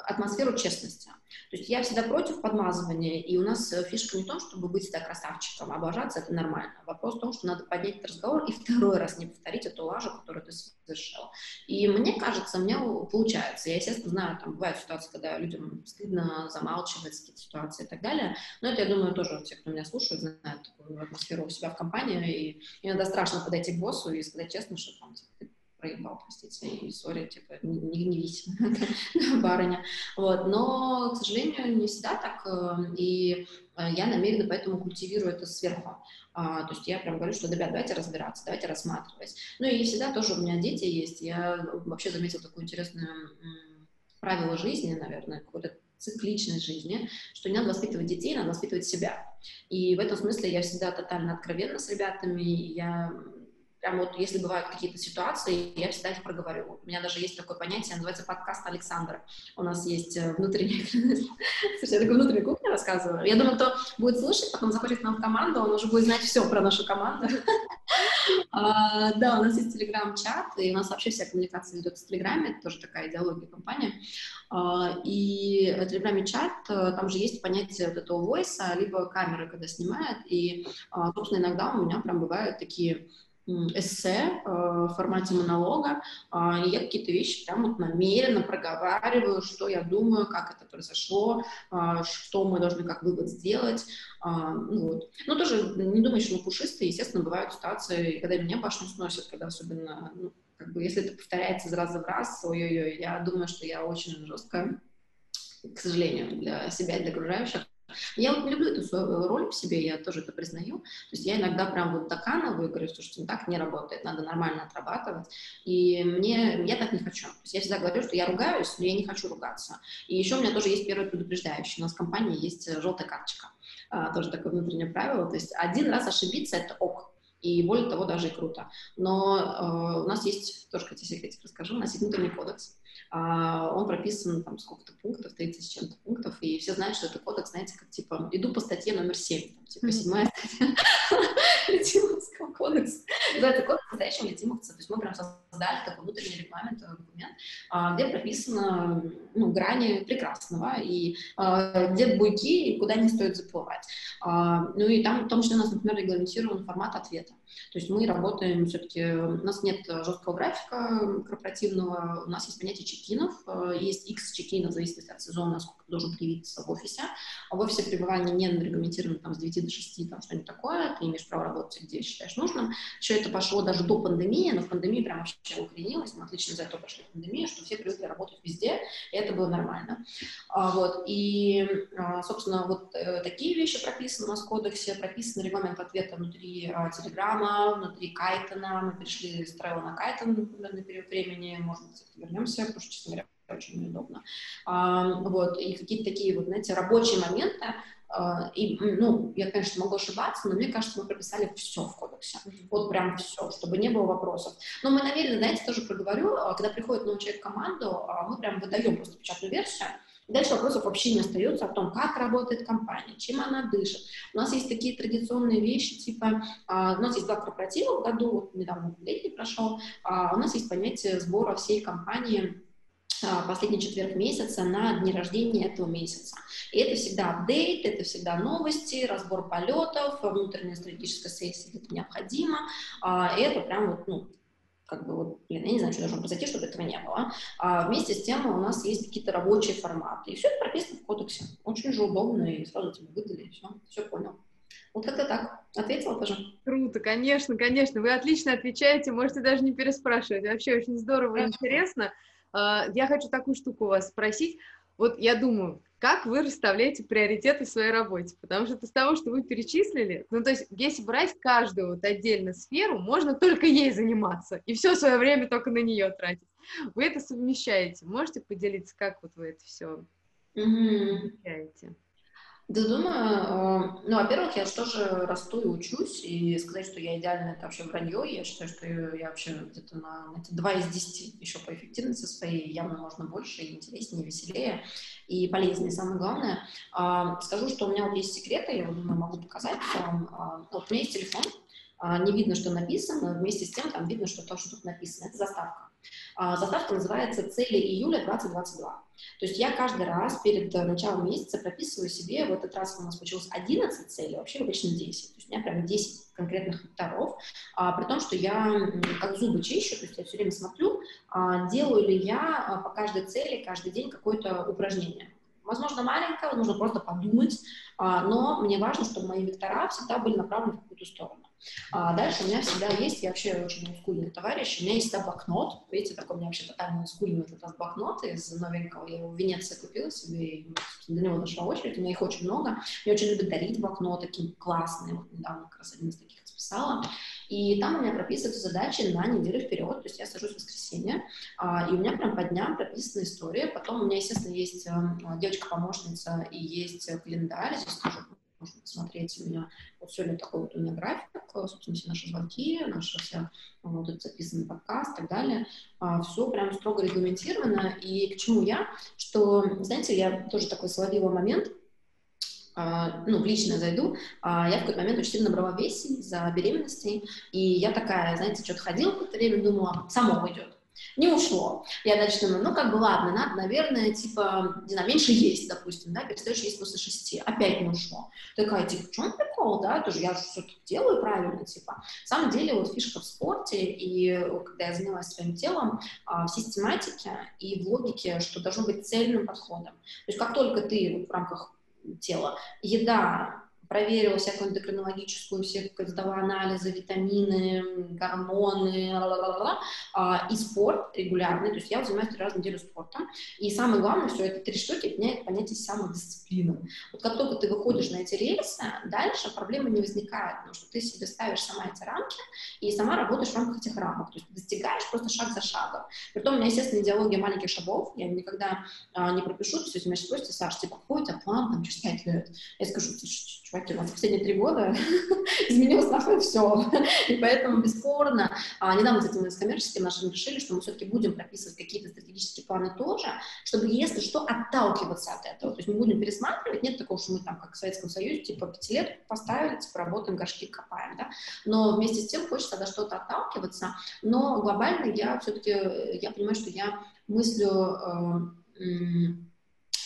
атмосферу честности. То есть я всегда против подмазывания, и у нас э, фишка не в том, чтобы быть всегда красавчиком, облажаться это нормально. Вопрос в том, что надо поднять этот разговор и второй раз не повторить эту лажу, которую ты совершил. И мне кажется, у меня получается. Я, естественно, знаю, там бывают ситуации, когда людям стыдно замалчивать какие-то ситуации и так далее, но это, я думаю, тоже те, кто меня слушает, знают такую атмосферу у себя в компании, и иногда страшно подойти к боссу и сказать честно, что там, типа, проебал, простите, и сори, типа, не, не гневись, барыня. Вот, но, к сожалению, не всегда так, э, и э, я намеренно поэтому культивирую это сверху. А, то есть я прям говорю, что, ребят, давайте разбираться, давайте рассматривать. Ну и всегда тоже у меня дети есть. Я вообще заметила такое интересное правило жизни, наверное, какое-то цикличность жизни, что не надо воспитывать детей, надо воспитывать себя. И в этом смысле я всегда тотально откровенна с ребятами, я прям вот, если бывают какие-то ситуации, я всегда их проговорю. У меня даже есть такое понятие, называется подкаст Александра. У нас есть э, внутренняя... Слушайте, я такую внутреннюю кухню рассказываю. Я думаю, кто будет слушать, потом заходит к нам в команду, он уже будет знать все про нашу команду. а, да, у нас есть телеграм-чат, и у нас вообще вся коммуникация идет в телеграме, это тоже такая идеология компании. А, и в телеграме чат, э, там же есть понятие вот этого войса, либо камеры, когда снимают, и, а, собственно, иногда у меня прям бывают такие эссе э, в формате монолога, а, и я какие-то вещи прям вот намеренно проговариваю, что я думаю, как это произошло, а, что мы должны как вывод сделать. А, ну, вот. Но тоже не думаю, что мы пушистые, естественно, бывают ситуации, когда меня башню сносят, когда особенно, ну, как бы, если это повторяется из раза в раз, ой-ой-ой, я думаю, что я очень жесткая, к сожалению, для себя и для окружающих. Я вот не люблю эту свою роль в себе, я тоже это признаю. То есть я иногда прям вот доканываю и говорю, слушайте, ну так не работает, надо нормально отрабатывать. И мне, я так не хочу. То есть я всегда говорю, что я ругаюсь, но я не хочу ругаться. И еще у меня тоже есть первое предупреждающее. У нас в компании есть желтая карточка. А, тоже такое внутреннее правило. То есть один раз ошибиться — это ок и более того, даже и круто. Но э, у нас есть, тоже, кстати, секретик расскажу, у нас есть внутренний кодекс, э, он прописан там сколько-то пунктов, 30 с чем-то пунктов, и все знают, что это кодекс, знаете, как типа, иду по статье номер 7, там, типа, седьмая статья Летимовского кодекса. Это кодекс настоящего летимовца, то есть мы прям создали такой внутренний регламент, э, документ, э, где прописано ну, грани прекрасного, и э, где буйки, и куда не стоит заплывать. Ну и там в том числе у нас, например, регламентирован формат ответа. То есть мы работаем все-таки, у нас нет жесткого графика корпоративного, у нас есть понятие чекинов, э, есть X чекинов в зависимости от сезона, сколько должен появиться в офисе. А в офисе пребывания не регламентировано там с 9 до 6, там что-нибудь такое, ты имеешь право работать где считаешь нужным. Все это пошло даже до пандемии, но в пандемии прям вообще укоренилось, мы отлично за это пошли в пандемию, что все привыкли работать везде, и это было нормально. А, вот, и, а, собственно, вот э, такие вещи прописаны у нас в кодексе, прописан регламент ответа внутри Телеграма, внутри Кайтона. Мы перешли с Trello на например, на период времени. Может быть, вернемся, потому что, честно говоря, очень неудобно. А, вот, и какие-то такие вот, знаете, рабочие моменты, Uh, и, ну, я, конечно, могу ошибаться, но мне кажется, мы прописали все в кодексе. Mm-hmm. Вот прям все, чтобы не было вопросов. Но мы, наверное, знаете, тоже проговорю, а, когда приходит новый человек в команду, а, мы прям выдаем просто печатную версию, Дальше вопросов вообще не остается о том, как работает компания, чем она дышит. У нас есть такие традиционные вещи, типа, а, у нас есть два корпоратива в году, вот недавно летний прошел, а, у нас есть понятие сбора всей компании а, последний четверг месяца на дни рождения этого месяца. И это всегда апдейт, это всегда новости, разбор полетов, внутренняя стратегическая сессия, это необходимо. Это прям вот, ну, как бы вот, блин, я не знаю, что должно произойти, чтобы этого не было. А вместе с тем у нас есть какие-то рабочие форматы. И все это прописано в кодексе. Очень же удобно, и сразу тебе выдали, и все, все понял. Вот как-то так. Ответила тоже? Круто, конечно, конечно. Вы отлично отвечаете, можете даже не переспрашивать. Вообще очень здорово и интересно. А, я хочу такую штуку у вас спросить. Вот я думаю, как вы расставляете приоритеты в своей работе, потому что из того, что вы перечислили, ну, то есть, если брать каждую вот отдельно сферу, можно только ей заниматься, и все свое время только на нее тратить. Вы это совмещаете. Можете поделиться, как вот вы это все mm-hmm. совмещаете? Да, думаю, э, ну, во-первых, я же тоже расту и учусь, и сказать, что я идеальна, это вообще вранье, я считаю, что я вообще где-то на, на 2 из 10 еще по эффективности своей, явно можно больше, и интереснее, веселее, и полезнее, самое главное. А, скажу, что у меня вот есть секреты, я думаю, могу показать вам. А, вот у меня есть телефон, а, не видно, что написано, вместе с тем там видно, что то, что тут написано, это заставка. Заставка называется «Цели июля 2022». То есть я каждый раз перед э, началом месяца прописываю себе, в этот раз у нас получилось 11 целей, вообще обычно 10. То есть у меня прям 10 конкретных векторов, а, при том, что я как зубы чищу, то есть я все время смотрю, а, делаю ли я а, по каждой цели каждый день какое-то упражнение. Возможно, маленькое, нужно просто подумать, а, но мне важно, чтобы мои вектора всегда были направлены в какую-то сторону. А дальше у меня всегда есть, я вообще очень скульный товарищ, у меня есть блокнот, видите, такой у меня вообще тотально скульный этот раз из новенького, я его в Венеции купила себе, и до него дошла очередь, у меня их очень много, я очень люблю дарить блокноты, такие классные, вот недавно как раз один из таких списала, и там у меня прописываются задачи на неделю вперед, то есть я сажусь в воскресенье, а, и у меня прям по дням прописана история, потом у меня, естественно, есть э, девочка-помощница и есть календарь, здесь тоже можно посмотреть у меня, вот сегодня такой вот у меня график, собственно, все наши звонки, наши все вот этот записанный подкаст и так далее, а, все прям строго регламентировано, и к чему я, что, знаете, я тоже такой словила момент, а, ну, лично зайду, а, я в какой-то момент очень сильно набрала вес из-за беременности, и я такая, знаете, что-то ходила какое-то время, думала, само уйдет. Не ушло. Я дальше думаю, ну, как бы, ладно, надо, наверное, типа, не знаю, меньше есть, допустим, да, перестаешь есть после шести. Опять не ушло. Такая, типа, в чем прикол, да, тоже я же все делаю правильно, типа. На самом деле, вот фишка в спорте, и когда я занялась своим телом, а, в систематике и в логике, что должно быть цельным подходом. То есть как только ты вот в рамках тела, еда, проверила всякую эндокринологическую, все сдала анализы, витамины, гормоны, а, и спорт регулярный, то есть я занимаюсь три раза в неделю спортом, и самое главное, все это три штуки меняет понятие самодисциплины. Вот как только ты выходишь на эти рельсы, дальше проблемы не возникает, потому что ты себе ставишь сама эти рамки и сама работаешь в рамках этих рамок, то есть достигаешь просто шаг за шагом. Притом у меня, естественно, идеология маленьких шагов, я никогда а, не пропишу, то есть меня спросите, Саш, типа, какой у тебя план там через пять лет? Я скажу, чуваки, у нас последние три года изменилось нахуй все. И поэтому, бесспорно, а, недавно, кстати, мы с коммерческим нашим решили, что мы все-таки будем прописывать какие-то стратегические планы тоже, чтобы, если что, отталкиваться от этого. То есть мы будем пересматривать, нет такого, что мы там, как в Советском Союзе, типа, пятилетку поставили, типа, работаем, горшки копаем, да, но вместе с тем хочется до что-то отталкиваться, но глобально я все-таки, я понимаю, что я мыслю э,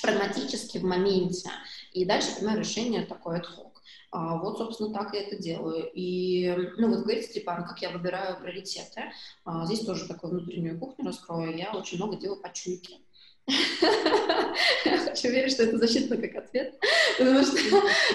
прагматически в моменте, и дальше принимаю решение такое hoc. А, вот, собственно, так я это делаю. И, ну, вот говорится, типа, ну, как я выбираю приоритеты. А, здесь тоже такую внутреннюю кухню раскрою. Я очень много делаю по чуйке. Хочу верить, что это защитно как ответ, потому что,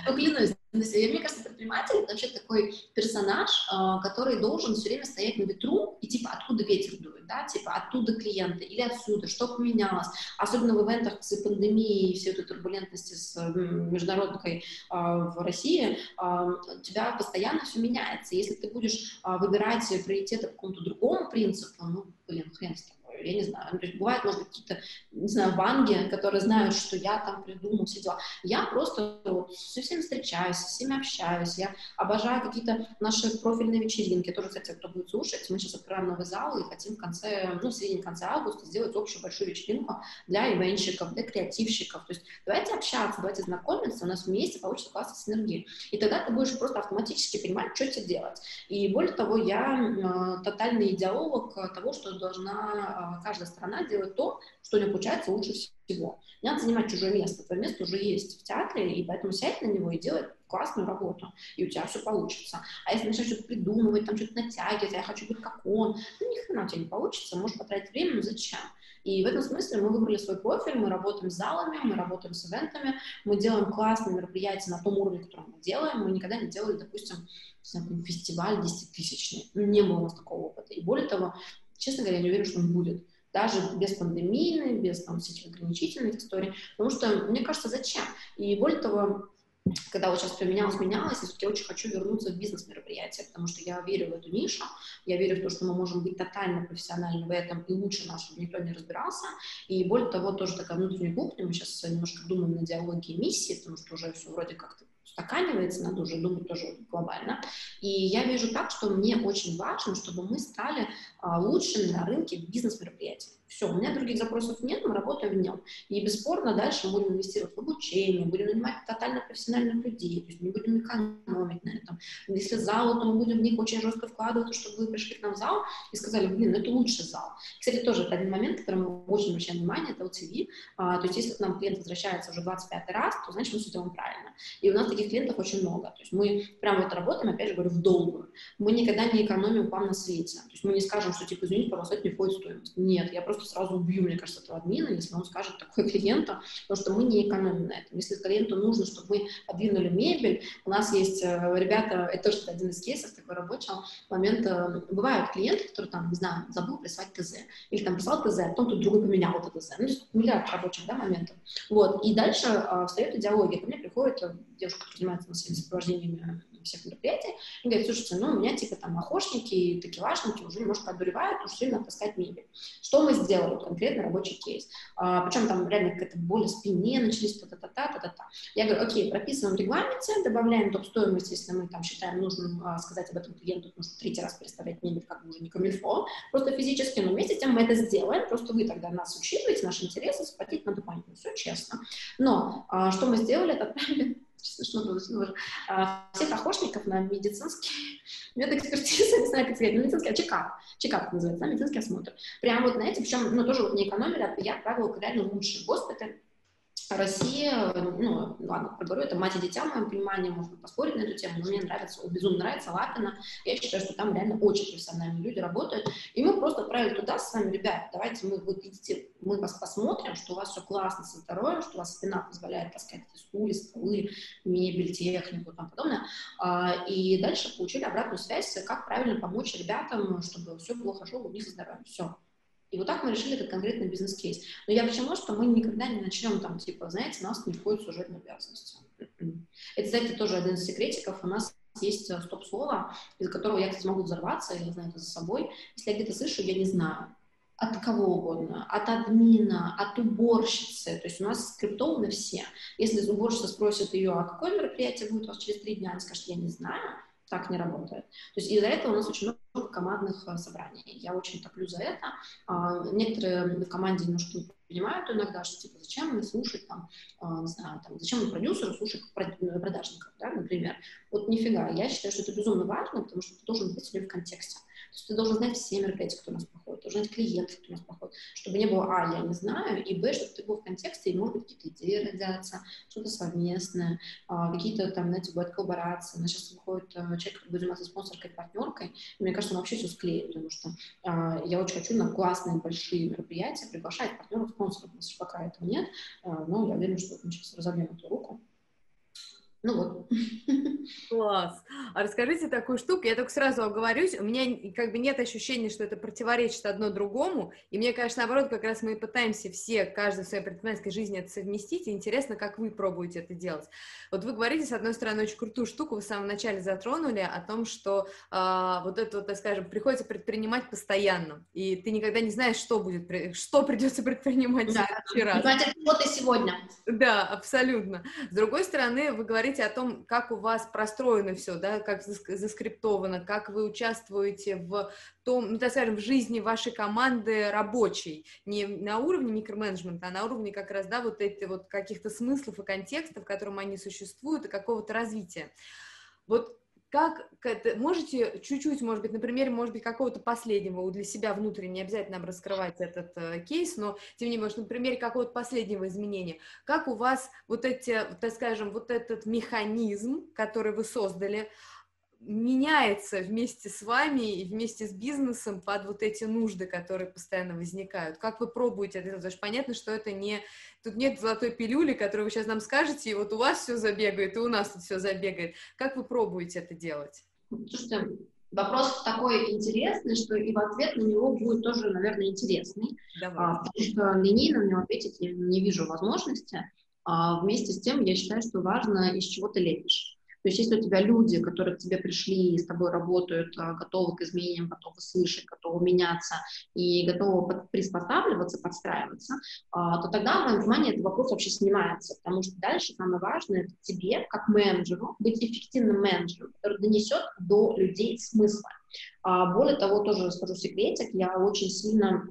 ну, клянусь, мне кажется, предприниматель — это вообще такой персонаж, а, который должен все время стоять на ветру и, типа, откуда ветер дует, да, типа, оттуда клиенты или отсюда, что поменялось. Особенно в ивентах с пандемией и всей этой турбулентности с международной а, в России, а, у тебя постоянно все меняется. Если ты будешь выбирать приоритеты по какому-то другому принципу, ну, блин, хрен с тобой я не знаю, ну, то есть бывают, может быть, какие-то, не знаю, ванги, которые знают, что я там придумал все дела. Я просто вот со всеми встречаюсь, со всеми общаюсь, я обожаю какие-то наши профильные вечеринки, тоже, кстати, кто будет слушать, мы сейчас открываем новый зал и хотим в конце, ну, в середине конце августа сделать общую большую вечеринку для ивенщиков, для креативщиков, то есть давайте общаться, давайте знакомиться, у нас вместе получится классная синергия, и тогда ты будешь просто автоматически понимать, что тебе делать. И более того, я э, тотальный идеолог того, что должна каждая сторона делает то, что у нее получается лучше всего. Не надо занимать чужое место, твое место уже есть в театре, и поэтому сядь на него и делай классную работу, и у тебя все получится. А если начнешь что-то придумывать, там что-то натягивать, а я хочу быть как он, ну ни хрена у тебя не получится, можешь потратить время, но зачем? И в этом смысле мы выбрали свой профиль, мы работаем с залами, мы работаем с ивентами, мы делаем классные мероприятия на том уровне, который мы делаем. Мы никогда не делали, допустим, фестиваль 10-тысячный. Не было у нас такого опыта. И более того, Честно говоря, я не уверена, что он будет. Даже без пандемийной, без там, всяких ограничительных историй. Потому что, мне кажется, зачем? И более того, когда вот сейчас все менялось, я все-таки очень хочу вернуться в бизнес-мероприятия, потому что я верю в эту нишу, я верю в то, что мы можем быть тотально профессиональны в этом и лучше нас, чтобы никто не разбирался. И более того, тоже такая внутренняя кухня, мы сейчас немножко думаем на диалоге миссии, потому что уже все вроде как-то устаканивается, надо уже думать тоже глобально. И я вижу так, что мне очень важно, чтобы мы стали а, лучшими на рынке бизнес-мероприятий. Все, у меня других запросов нет, мы работаем в нем. И бесспорно дальше будем инвестировать в обучение, будем нанимать тотально профессиональных людей, то есть не будем экономить на этом. Если зал, то мы будем в них очень жестко вкладывать, чтобы вы пришли к нам в зал и сказали, блин, ну это лучший зал. Кстати, тоже это один момент, который мы очень обращаем внимание, это LTV. А, то есть если к нам клиент возвращается уже 25 раз, то значит мы все делаем правильно. И у нас таких клиентов очень много. То есть мы прямо вот работаем, опять же говорю, в долгую. Мы никогда не экономим вам на свете. То есть мы не скажем, что типа, извините, пожалуйста, это не входит в стоимость. Нет, я просто сразу убью, мне кажется, этого админа, если он скажет такое клиенту, потому что мы не экономим на этом. Если клиенту нужно, чтобы мы подвинули мебель, у нас есть э, ребята, это тоже один из кейсов такой рабочий момент. Э, бывают клиенты, которые там, не знаю, забыл прислать ТЗ, или там прислал ТЗ, а потом тут другой поменял это ТЗ. Ну, миллиард рабочих да, моментов. Вот. И дальше э, встает идеология. Ко мне приходит э, девушка, которая занимается своими сопровождениями всех мероприятий, и говорит, слушайте, ну, у меня типа там охошники и такивашники уже немножко одуревают, уж сильно таскать мебель. Что мы сделали? Конкретно рабочий кейс. А, причем там реально какая-то боль в спине начались, та-та-та-та, та-та-та. Я говорю, окей, прописываем в регламенте, добавляем топ-стоимость, если мы там считаем нужным а, сказать об этом клиенту, потому что третий раз переставлять мебель как бы уже не камильфо, просто физически, но вместе с тем мы это сделаем, просто вы тогда нас учитываете, наши интересы, сплотить надо понятно, все честно. Но а, что мы сделали, это отправили было, а, всех охотников на медицинский медэкспертизы, не знаю, как сказать, на медицинский, а чекап, чекап называется, да, медицинский осмотр. Прямо вот на эти, причем, ну, тоже вот не экономили, а я отправила реально лучший госпиталь, Россия, ну, ладно, проговорю, это мать и дитя, в моем понимании, можно поспорить на эту тему, но мне нравится, безумно нравится Лапина, я считаю, что там реально очень профессиональные люди работают, и мы просто отправили туда с вами, ребят, давайте мы, вот идите, мы вас посмотрим, что у вас все классно со здоровьем, что у вас спина позволяет таскать эти стулья, столы, мебель, технику и тому подобное, а, и дальше получили обратную связь, как правильно помочь ребятам, чтобы все было хорошо у них со здоровьем, все. И вот так мы решили этот конкретный бизнес-кейс. Но я почему, что мы никогда не начнем там, типа, знаете, нас не входит служебные обязанности. М-м. Это, кстати, тоже один из секретиков. У нас есть э, стоп-слово, из которого я, кстати, могу взорваться, я знаю это за собой. Если я где-то слышу, я не знаю. От кого угодно, от админа, от уборщицы. То есть у нас скриптованы все. Если уборщица спросит ее, а какое мероприятие будет у вас через три дня, она скажет, я не знаю, так не работает. То есть из-за этого у нас очень много командных а, собраний. Я очень топлю за это. А, некоторые в команде немножко не понимают иногда, что типа зачем мне слушать там, а, не знаю, там, зачем мне продюсеру слушать продажников, да, например. Вот нифига. Я считаю, что это безумно важно, потому что ты должен быть в контексте. То есть ты должен знать все мероприятия, кто у нас проходит, должен знать клиентов, кто у нас проходит, чтобы не было, а, я не знаю, и, б, чтобы ты был в контексте, и, может быть, какие-то идеи родятся, что-то совместное, а, какие-то там, знаете, бывают коллаборации. У нас сейчас выходит а, человек, будет заниматься спонсоркой, партнеркой, и мне кажется, он вообще все склеит, потому что а, я очень хочу на классные большие мероприятия приглашать партнеров, спонсоров. У нас пока этого нет, а, но я уверена, что мы сейчас разобьем эту руку. Ну вот. Класс. А расскажите такую штуку, я только сразу оговорюсь, у меня как бы нет ощущения, что это противоречит одно другому, и мне кажется, наоборот, как раз мы и пытаемся все, каждый в своей предпринимательской жизни это совместить, и интересно, как вы пробуете это делать. Вот вы говорите, с одной стороны, очень крутую штуку, вы в самом начале затронули о том, что э, вот это, вот, так скажем, приходится предпринимать постоянно, и ты никогда не знаешь, что будет, что придется предпринимать да. в следующий раз. Вот и сегодня. Да, абсолютно. С другой стороны, вы говорите говорите о том, как у вас простроено все, да, как заскриптовано, как вы участвуете в том, ну, так скажем, в жизни вашей команды рабочей, не на уровне микроменеджмента, а на уровне как раз, да, вот эти вот каких-то смыслов и контекстов, в котором они существуют, и какого-то развития. Вот как можете чуть-чуть, может быть, на примере, может быть, какого-то последнего для себя внутренне, не обязательно нам раскрывать этот э, кейс, но тем не менее, может, на примере какого-то последнего изменения, как у вас вот эти, так скажем, вот этот механизм, который вы создали, меняется вместе с вами и вместе с бизнесом под вот эти нужды, которые постоянно возникают. Как вы пробуете это делать? Потому что понятно, что это не... Тут нет золотой пилюли, которую вы сейчас нам скажете, и вот у вас все забегает, и у нас тут все забегает. Как вы пробуете это делать? Слушайте, вопрос такой интересный, что и в ответ на него будет тоже, наверное, интересный. Давай. А, потому что линейно на него ответить я не вижу возможности. А вместе с тем я считаю, что важно, из чего ты лепишь. То есть если у тебя люди, которые к тебе пришли и с тобой работают, а, готовы к изменениям, готовы слышать, готовы меняться и готовы приспосабливаться, подстраиваться, а, то тогда, в моем понимании, этот вопрос вообще снимается, потому что дальше самое важное это тебе, как менеджеру, быть эффективным менеджером, который донесет до людей смысл. А, более того, тоже скажу секретик, я очень сильно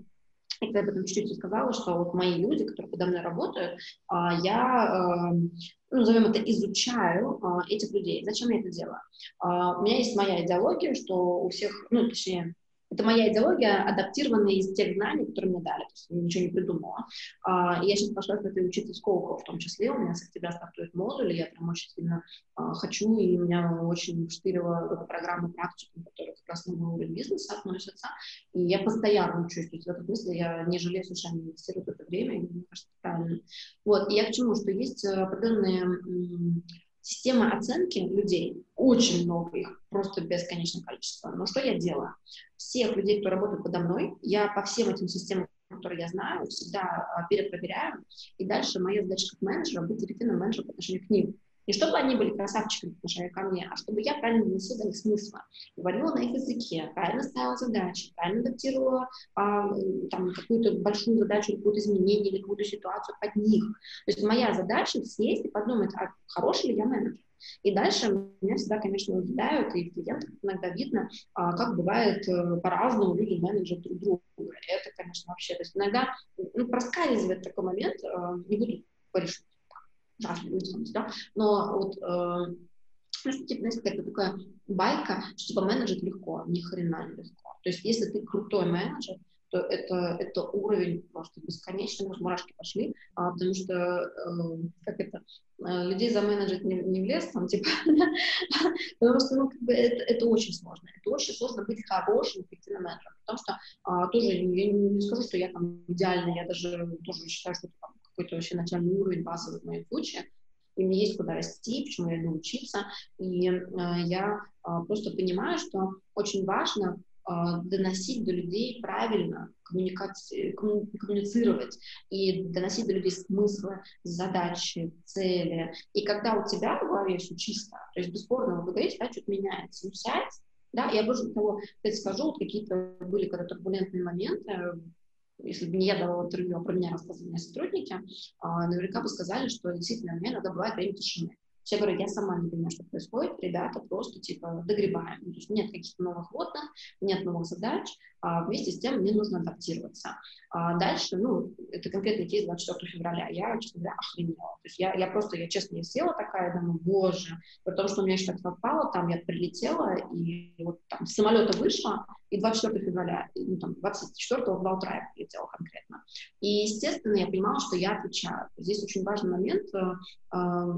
и когда об этом чуть-чуть сказала, что вот мои люди, которые подо мной работают, а, я, эм, ну, назовем это, изучаю а, этих людей. Зачем я это делаю? А, у меня есть моя идеология, что у всех, ну, точнее, это моя идеология, адаптированная из тех знаний, которые мне дали, то есть я ничего не придумала. А, я сейчас пошла с этой учиться Сколково в том числе, у меня с октября стартует модуль, и я прям очень сильно а, хочу, и меня очень вштырила эта программа практикум, которая как раз на мой уровень бизнеса относится, и я постоянно учусь, то есть в этом смысле я не жалею совершенно инвестировать это время, и мне кажется, правильно. Вот, и я к чему, что есть определенные Система оценки людей, очень много их, просто бесконечное количество. Но что я делаю? Всех людей, кто работает подо мной, я по всем этим системам, которые я знаю, всегда а, перепроверяю. И дальше моя задача как менеджера быть эффективным менеджером по отношению к ним. Не чтобы они были красавчиками отношению ко мне, а чтобы я правильно донесла до них смысла. Говорила на их языке, правильно ставила задачи, правильно адаптировала а, там, какую-то большую задачу, какое-то изменение или какую-то ситуацию под них. То есть моя задача сесть и подумать, а хороший ли я менеджер. И дальше меня всегда, конечно, удивляют, и в клиентах иногда видно, а, как бывает э, по-разному люди менеджеры друг друга. Это, конечно, вообще, то есть иногда ну, проскальзывает такой момент, э, не буду говорить, люди, да, но вот, э, типа, знаете, какая-то такая байка, что, типа, менеджер легко, ни хрена не легко. То есть, если ты крутой менеджер, то это, это уровень просто бесконечный, вот мурашки пошли, а, потому что, э, как это, э, людей заменеджить не, не в там, типа, потому что, ну, как бы, это, это очень сложно, это очень сложно быть хорошим эффективным менеджером, потому что а, тоже, я не, скажу, что я там идеальный, я даже тоже считаю, что там, какой-то вообще начальный уровень базовый в моем случае, и мне есть куда расти, почему я иду учиться, и э, я э, просто понимаю, что очень важно э, доносить до людей правильно, коммуникации, комму, коммуницировать и доносить до людей смыслы, задачи, цели. И когда у тебя в голове все чисто, то есть бесспорно вы говорите, да, что-то меняется, ну сядь, да, я больше того, кстати, скажу, вот какие-то были когда турбулентные моменты, если бы не я давала интервью, а про меня рассказывали сотрудники, а, наверняка бы сказали, что действительно мне иногда бывает время тишины. Все говорят, я сама не понимаю, что происходит, ребята просто типа догребаем. То есть нет каких-то новых водных, нет новых задач, а вместе с тем мне нужно адаптироваться. А дальше, ну, это конкретный кейс 24 февраля, я, честно говоря, охренела. То есть я, я просто, я честно, я села такая, думаю, боже, потому что у меня еще так совпало, там я прилетела, и вот там с самолета вышла, и 24 февраля, ну, там, 24 в 2 утра я прилетела конкретно. И, естественно, я понимала, что я отвечаю. Здесь очень важный момент, э, э,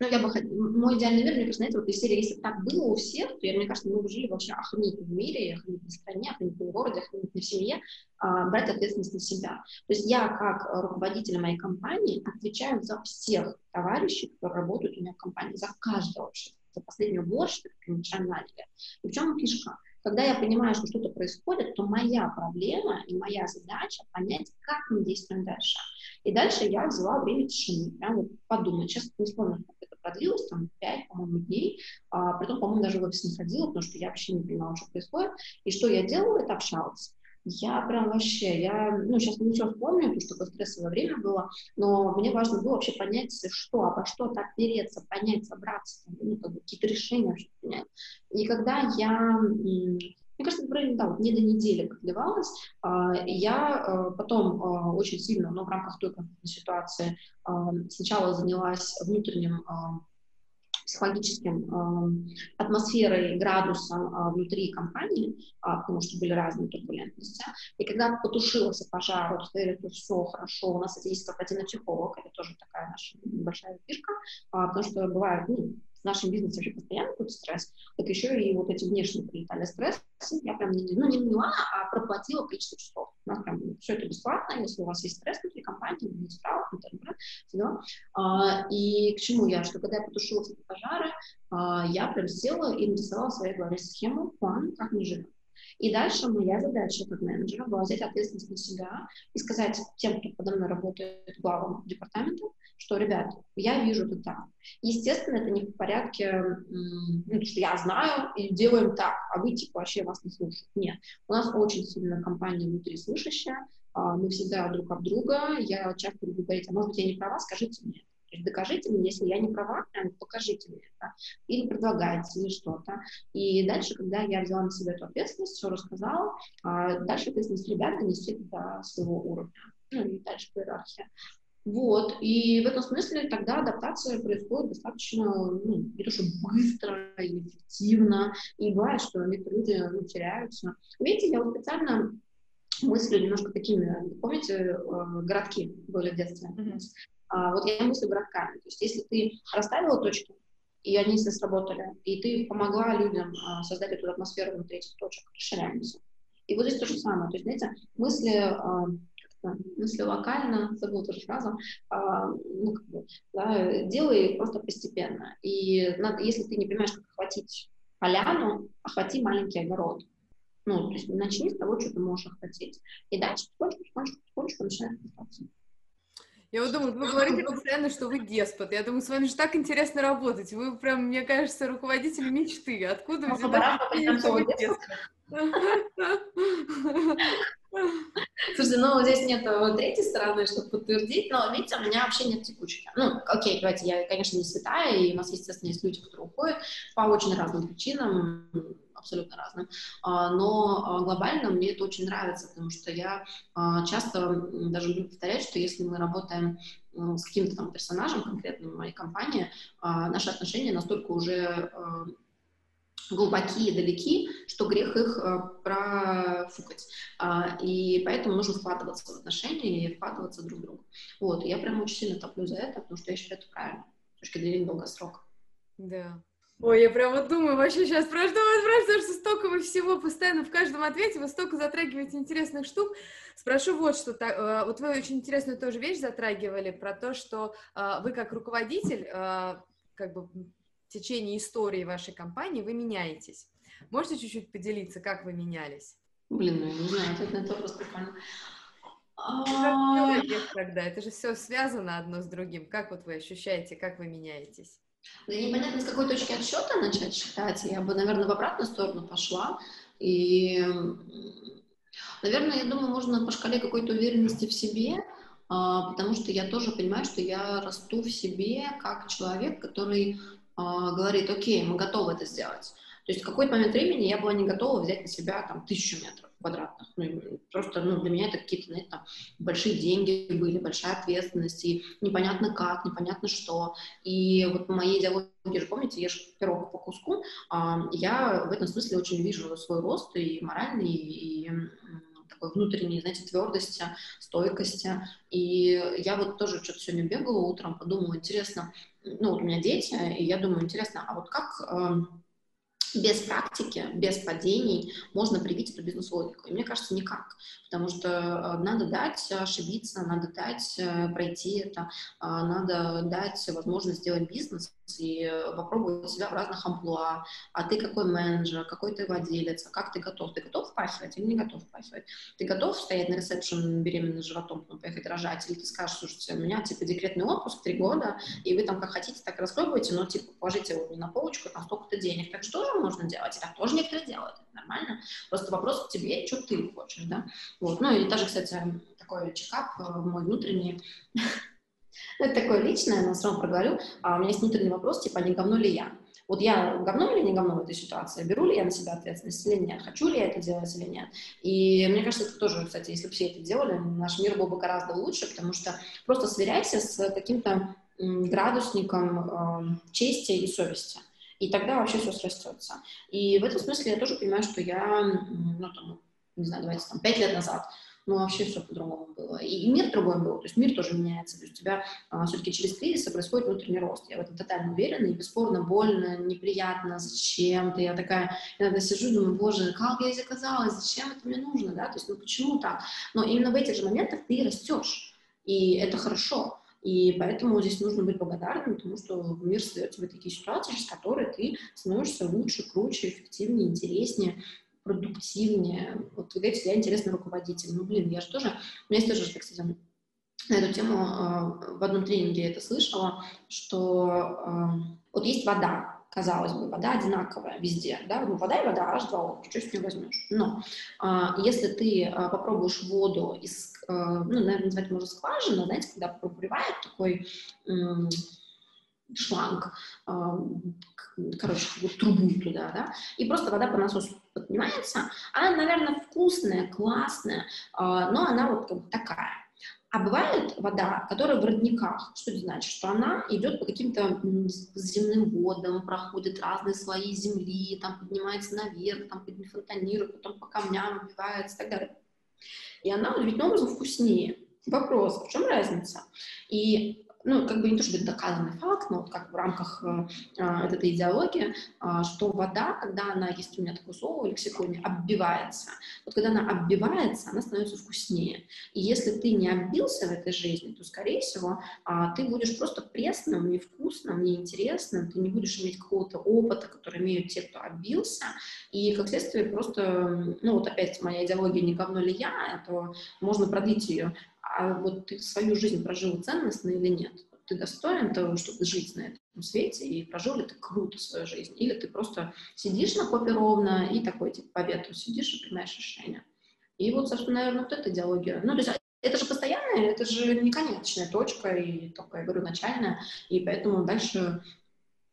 ну, я бы мой идеальный мир, мне кажется, знаете, вот из серии, если так было у всех, то, я, мне кажется, мы бы жили вообще охренительном мире, охренительной стране, охренительном городе, охренительной семье, а, брать ответственность на себя. То есть я, как руководитель моей компании, отвечаю за всех товарищей, которые работают у меня в компании, за каждого вообще, за которую мы наняли. И в чем фишка? Когда я понимаю, что что-то происходит, то моя проблема и моя задача понять, как мы действуем дальше. И дальше я взяла время тишины, прям вот подумать. Сейчас не это продлилось, там, 5, по-моему, дней. А, потом, по-моему, даже в офис не ходила, потому что я вообще не понимала, что происходит. И что я делала, это общалась. Я прям вообще, я, ну, сейчас не все вспомню, потому что такое стрессовое время было, но мне важно было вообще понять, что, обо что так переться, понять, собраться, ну, как бы какие-то решения вообще принять. И когда я мне кажется, это да, вот не до недели продлевалось. А, я а, потом а, очень сильно, но в рамках той ситуации, сначала занялась внутренним психологическим э, атмосферой, градусом э, внутри компании, э, потому что были разные турбулентности. И когда потушился пожар, вот сказали, что все хорошо, у нас есть корпоративный психолог, это тоже такая наша большая фишка, э, потому что бывает, ну, в нашем бизнесе вообще постоянно какой-то стресс, так еще и вот эти внешние прилетали стрессы, я прям не, ну, не наняла, а проплатила количество часов. У нас прям все это бесплатно, если у вас есть стресс внутри компании, не права, все а, И к чему я? Что когда я потушила эти пожары, а, я прям села и нарисовала в своей голове схему, план, как мы живем. И дальше моя задача как менеджера была взять ответственность на себя и сказать тем, кто подо мной работает главам департамента, что, ребят, я вижу это так. Естественно, это не в порядке, ну, что я знаю и делаем так, а вы, типа, вообще вас не слушают. Нет. У нас очень сильная компания внутри слышащая, а, мы всегда друг об друга, я часто люблю говорить, а может быть, я не права, скажите мне. То есть докажите мне, если я не права, покажите мне это. Или предлагайте, или что-то. И дальше, когда я взяла на себя эту ответственность, все рассказала, а дальше ответственность ребят донести до своего уровня. Ну и дальше по иерархии. Вот, и в этом смысле тогда адаптация происходит достаточно, ну, не то что быстро и эффективно, и бывает, что некоторые люди ну, теряются. Видите, я вот специально мыслю немножко такими, помните, э, городки были в детстве? Mm-hmm. А, вот я мыслю городками. То есть если ты расставила точки, и они все сработали, и ты помогла людям а, создать эту атмосферу внутри этих точек, расширяемся. И вот здесь то же самое. То есть, знаете, мысли, а, мысли локально, забыл тоже фразу, а, ну, как бы, да, делай просто постепенно. И надо, если ты не понимаешь, как охватить поляну, охвати маленький огород. Ну, то есть начни с того, что ты можешь охватить. И дальше потихонечку, потихонечку, потихонечку начинает. Я вот думаю, вы говорите постоянно, что вы деспот. Я думаю, с вами же так интересно работать. Вы прям, мне кажется, руководитель мечты. Откуда вы взяли? Слушайте, ну здесь нет третьей стороны, чтобы подтвердить, но видите, у меня вообще нет текучки. Ну, окей, давайте, я, конечно, не святая, и у нас, естественно, есть люди, которые уходят по очень разным причинам, абсолютно разным. А, но а, глобально мне это очень нравится, потому что я а, часто даже буду повторять, что если мы работаем с каким-то там персонажем конкретным в моей компании, наши отношения настолько уже глубокие, далеки, что грех их профукать. И поэтому нужно вкладываться в отношения и вкладываться друг в друга. Вот, и я прям очень сильно топлю за это, потому что я считаю это правильно, с точки зрения долгосрока. Да. Ой, я прямо думаю вообще сейчас про что вас спрашивать, потому что столько вы всего постоянно в каждом ответе, вы столько затрагиваете интересных штук. Спрошу вот что, э, вот вы очень интересную тоже вещь затрагивали про то, что э, вы как руководитель, э, как бы в течение истории вашей компании вы меняетесь. Можете чуть-чуть поделиться, как вы менялись? Блин, ну я не знаю, это, это вопрос прикольно. Человек тогда, это же все связано одно с другим. Как вот вы ощущаете, как вы меняетесь? Да непонятно, с какой точки отсчета начать считать. Я бы, наверное, в обратную сторону пошла. И, наверное, я думаю, можно по шкале какой-то уверенности в себе, а, потому что я тоже понимаю, что я расту в себе как человек, который а, говорит, окей, мы готовы это сделать. То есть в какой-то момент времени я была не готова взять на себя там тысячу метров квадратных. Ну, просто ну, для меня это какие-то, знаете, там, большие деньги были, большая ответственность, и непонятно как, непонятно что. И вот по моей идеологии же, помните, ешь пирог по куску, а, я в этом смысле очень вижу свой рост и моральный, и такой внутренней, знаете, твердости, стойкости. И я вот тоже что-то сегодня бегала утром, подумала, интересно, ну вот у меня дети, и я думаю, интересно, а вот как эм, без практики, без падений можно привить эту бизнес-логику. И мне кажется, никак. Потому что э, надо дать ошибиться, надо дать э, пройти это, а, надо дать возможность сделать бизнес, и попробовать себя в разных амплуа, а ты какой менеджер, какой ты владелец, а как ты готов, ты готов впахивать или не готов впахивать, ты готов стоять на ресепшн беременным животом, потом поехать рожать, или ты скажешь, слушайте, у меня типа декретный отпуск три года, и вы там как хотите, так раскладывайте, но типа положите его на полочку, там столько-то денег, так что можно делать, и так тоже некоторые делают, это нормально, просто вопрос к тебе, что ты хочешь, да, вот, ну и даже, кстати, такой чекап э, мой внутренний, Ну, это такое личное, но все равно проговорю. А у меня есть внутренний вопрос, типа, не говно ли я? Вот я говно или не говно в этой ситуации? Беру ли я на себя ответственность или нет? Хочу ли я это делать или нет? И мне кажется, это тоже, кстати, если бы все это делали, наш мир был бы гораздо лучше, потому что просто сверяйся с каким-то градусником э, чести и совести. И тогда вообще все срастется. И в этом смысле я тоже понимаю, что я, ну, там, не знаю, давайте там, пять лет назад ну, вообще все по-другому было. И, мир другой был, то есть мир тоже меняется. То есть у тебя а, все-таки через кризисы происходит внутренний рост. Я в этом тотально уверена, и бесспорно больно, неприятно, зачем-то. Я такая иногда сижу и думаю, боже, как я здесь оказалась, зачем это мне нужно, да, то есть ну почему так? Но именно в этих же моментах ты растешь, и это хорошо. И поэтому здесь нужно быть благодарным, потому что мир создает тебе такие ситуации, через которые ты становишься лучше, круче, эффективнее, интереснее, продуктивнее. Вот вы говорите, я интересный руководитель. Ну, блин, я же тоже... У меня есть тоже, так сказать, на эту тему э, в одном тренинге я это слышала, что э, вот есть вода, казалось бы, вода одинаковая везде, да, ну, вода и вода, H2O, что с нее возьмешь. Но а, если ты а, попробуешь воду из, а, ну, наверное, называть можно скважина, знаете, когда пробивает такой шланг, короче, трубу туда, да, и просто вода по насосу поднимается, она, наверное, вкусная, классная, а, но она вот как бы такая. А бывает вода, которая в родниках. Что это значит? Что она идет по каким-то земным водам, проходит разные слои земли, там поднимается наверх, там фонтанирует, потом по камням убивается и так далее. И она удивительным образом вкуснее. Вопрос, в чем разница? И ну, как бы не то чтобы доказанный факт, но вот как в рамках э, э, этой идеологии, э, что вода, когда она, есть у меня такое слово в лексиконе, оббивается, вот когда она оббивается, она становится вкуснее. И если ты не оббился в этой жизни, то, скорее всего, э, ты будешь просто пресным, невкусным, неинтересным, ты не будешь иметь какого-то опыта, который имеют те, кто оббился, и, как следствие, просто, ну, вот опять моя идеология «не говно ли я», то можно продлить ее а вот ты свою жизнь прожил ценностно или нет? Ты достоин того, чтобы жить на этом свете, и прожил ли ты круто свою жизнь? Или ты просто сидишь на попе ровно и такой, типа, по ветру сидишь и принимаешь решение? И вот, собственно, наверное, вот эта идеология. Ну, то есть это же постоянная, это же не конечная точка, и только, я говорю, начальная, и поэтому дальше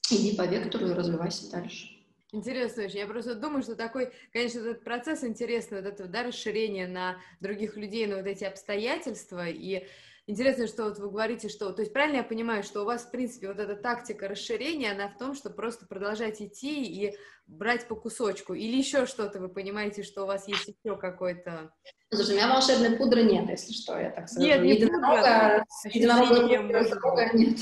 иди по вектору и развивайся дальше. Интересно очень. Я просто думаю, что такой, конечно, этот процесс интересный, вот это да, расширение на других людей, на вот эти обстоятельства. И Интересно, что вот вы говорите, что... То есть правильно я понимаю, что у вас, в принципе, вот эта тактика расширения, она в том, что просто продолжать идти и брать по кусочку? Или еще что-то вы понимаете, что у вас есть еще какой-то... Слушай, у меня волшебной пудры нет, если что, я так скажу. Нет, не единорога, единорога нет.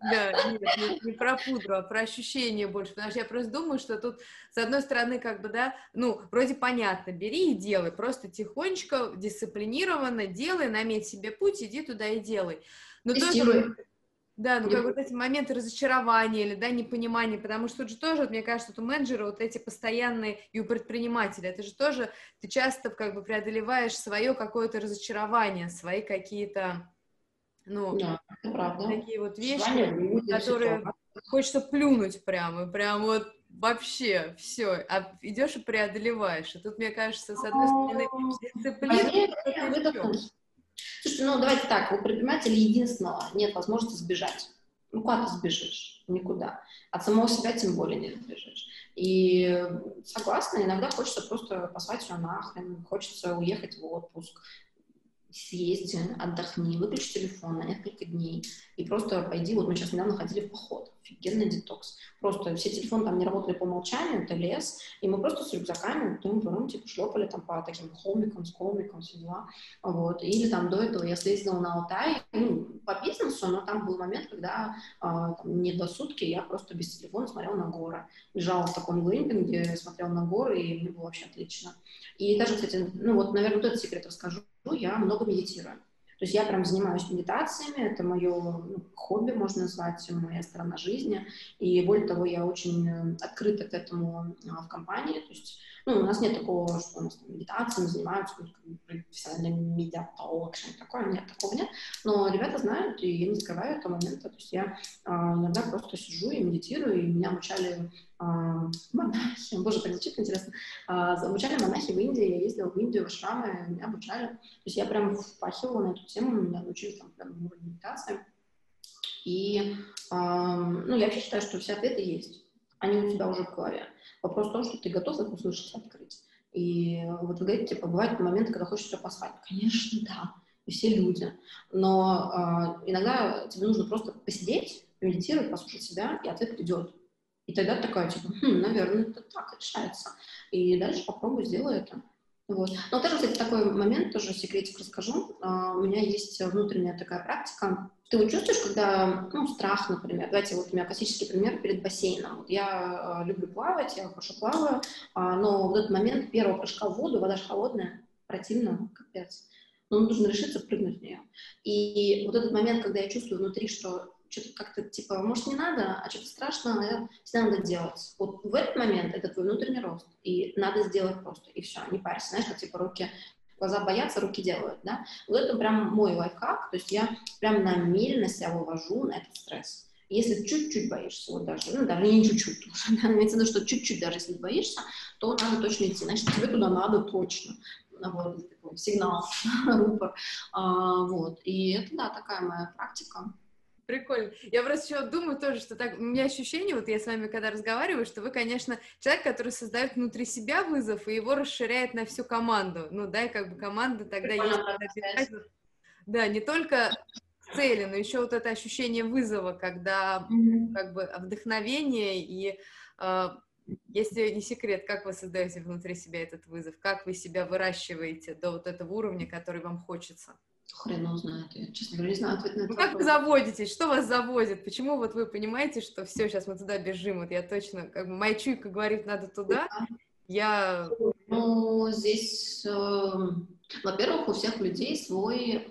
Да, нет, не, не про пудру, а про ощущение больше, потому что я просто думаю, что тут, с одной стороны, как бы, да, ну, вроде понятно, бери и делай, просто тихонечко, дисциплинированно делай, наметь себе путь, иди туда и делай. Но тоже, да, ну как вот эти моменты разочарования или, да, непонимания, потому что тут же тоже, вот, мне кажется, у менеджера вот эти постоянные, и у предпринимателя, это же тоже, ты часто как бы преодолеваешь свое какое-то разочарование, свои какие-то, ну, да, правда. такие вот вещи, люди, которые хочется плюнуть прямо, прям вот вообще все, а идешь и преодолеваешь. И тут, мне кажется, с одной стороны, дисциплина, Слушайте, ну давайте так, у предпринимателя единственного нет возможности сбежать. Ну куда ты сбежишь? Никуда. От самого себя тем более не сбежишь. И согласна, иногда хочется просто послать все нахрен, хочется уехать в отпуск, съезди, отдохни, выключи телефон на несколько дней и просто пойди, вот мы сейчас недавно ходили в поход, офигенный детокс. Просто все телефоны там не работали по умолчанию, это лес, и мы просто с рюкзаками тум -тум, типа шлепали там по таким холмикам, с холмиком, все дела. Вот. Или там до этого я съездила на Алтай, ну, по бизнесу, но там был момент, когда а, там, не до сутки я просто без телефона смотрела на горы. Лежала в таком глэмпинге, смотрела на горы, и мне было вообще отлично. И даже, кстати, ну вот, наверное, вот этот секрет расскажу, я много медитирую. То есть я прям занимаюсь медитациями, это мое ну, хобби, можно назвать, моя сторона жизни. И более того, я очень э, открыта к этому а, в компании. То есть ну, у нас нет такого, что у нас там медитациями занимаются, ну, профессиональный медиатолог, что-нибудь такое, нет, такого нет. Но ребята знают, и я не скрываю этого момента. То есть я а, иногда просто сижу и медитирую, и меня обучали а, монахи, боже, как звучит интересно, а, обучали монахи в Индии, я ездила в Индию, в ашрамы, меня обучали. То есть я прям впахивала на эту тему, меня научили там прям медитации. И, а, ну, я вообще считаю, что все ответы есть. Они у тебя уже в голове. Вопрос в том, что ты готов их услышать, открыть. И вот вы говорите, типа, бывают моменты, когда хочется послать. Конечно, да, и все люди. Но э, иногда тебе нужно просто посидеть, медитировать, послушать себя, и ответ придет. И тогда такая, типа, хм, наверное, это так решается. И дальше попробуй, сделай это. Вот. Но тоже, кстати, такой момент, тоже секретик расскажу. Uh, у меня есть внутренняя такая практика. Ты вот чувствуешь, когда, ну, страх, например, давайте вот у меня классический пример перед бассейном. Вот я uh, люблю плавать, я хорошо плаваю, uh, но в этот момент первого прыжка в воду, вода же холодная, противно, капец. Но нужно решиться прыгнуть в нее. И вот этот момент, когда я чувствую внутри, что что-то как-то типа, может, не надо, а что-то страшно, наверное, всегда надо делать. Вот в этот момент это твой внутренний рост, и надо сделать просто, и все, не парься, знаешь, как типа руки, глаза боятся, руки делают, да. Вот это прям мой лайфхак, то есть я прям намеренно себя вывожу на этот стресс. Если чуть-чуть боишься, вот даже, ну, даже не чуть-чуть, имеется в виду, что чуть-чуть даже если боишься, то надо точно идти, значит, тебе туда надо точно вот, такой сигнал, рупор, а, вот, и это, да, такая моя практика, Прикольно. Я просто еще думаю тоже, что так, у меня ощущение, вот я с вами когда разговариваю, что вы, конечно, человек, который создает внутри себя вызов и его расширяет на всю команду. Ну, да, и как бы команда тогда есть... Да, не только цели, но еще вот это ощущение вызова, когда mm-hmm. как бы вдохновение и э, если не секрет, как вы создаете внутри себя этот вызов, как вы себя выращиваете до вот этого уровня, который вам хочется? Хрен знает, я, честно говоря, не знаю ответ на это. Как вы заводитесь? Что вас заводит? Почему вот вы понимаете, что все, сейчас мы туда бежим? Вот я точно, как бы моя чуйка говорит, надо туда. Я... Ну, здесь, э, во-первых, у всех людей свой э,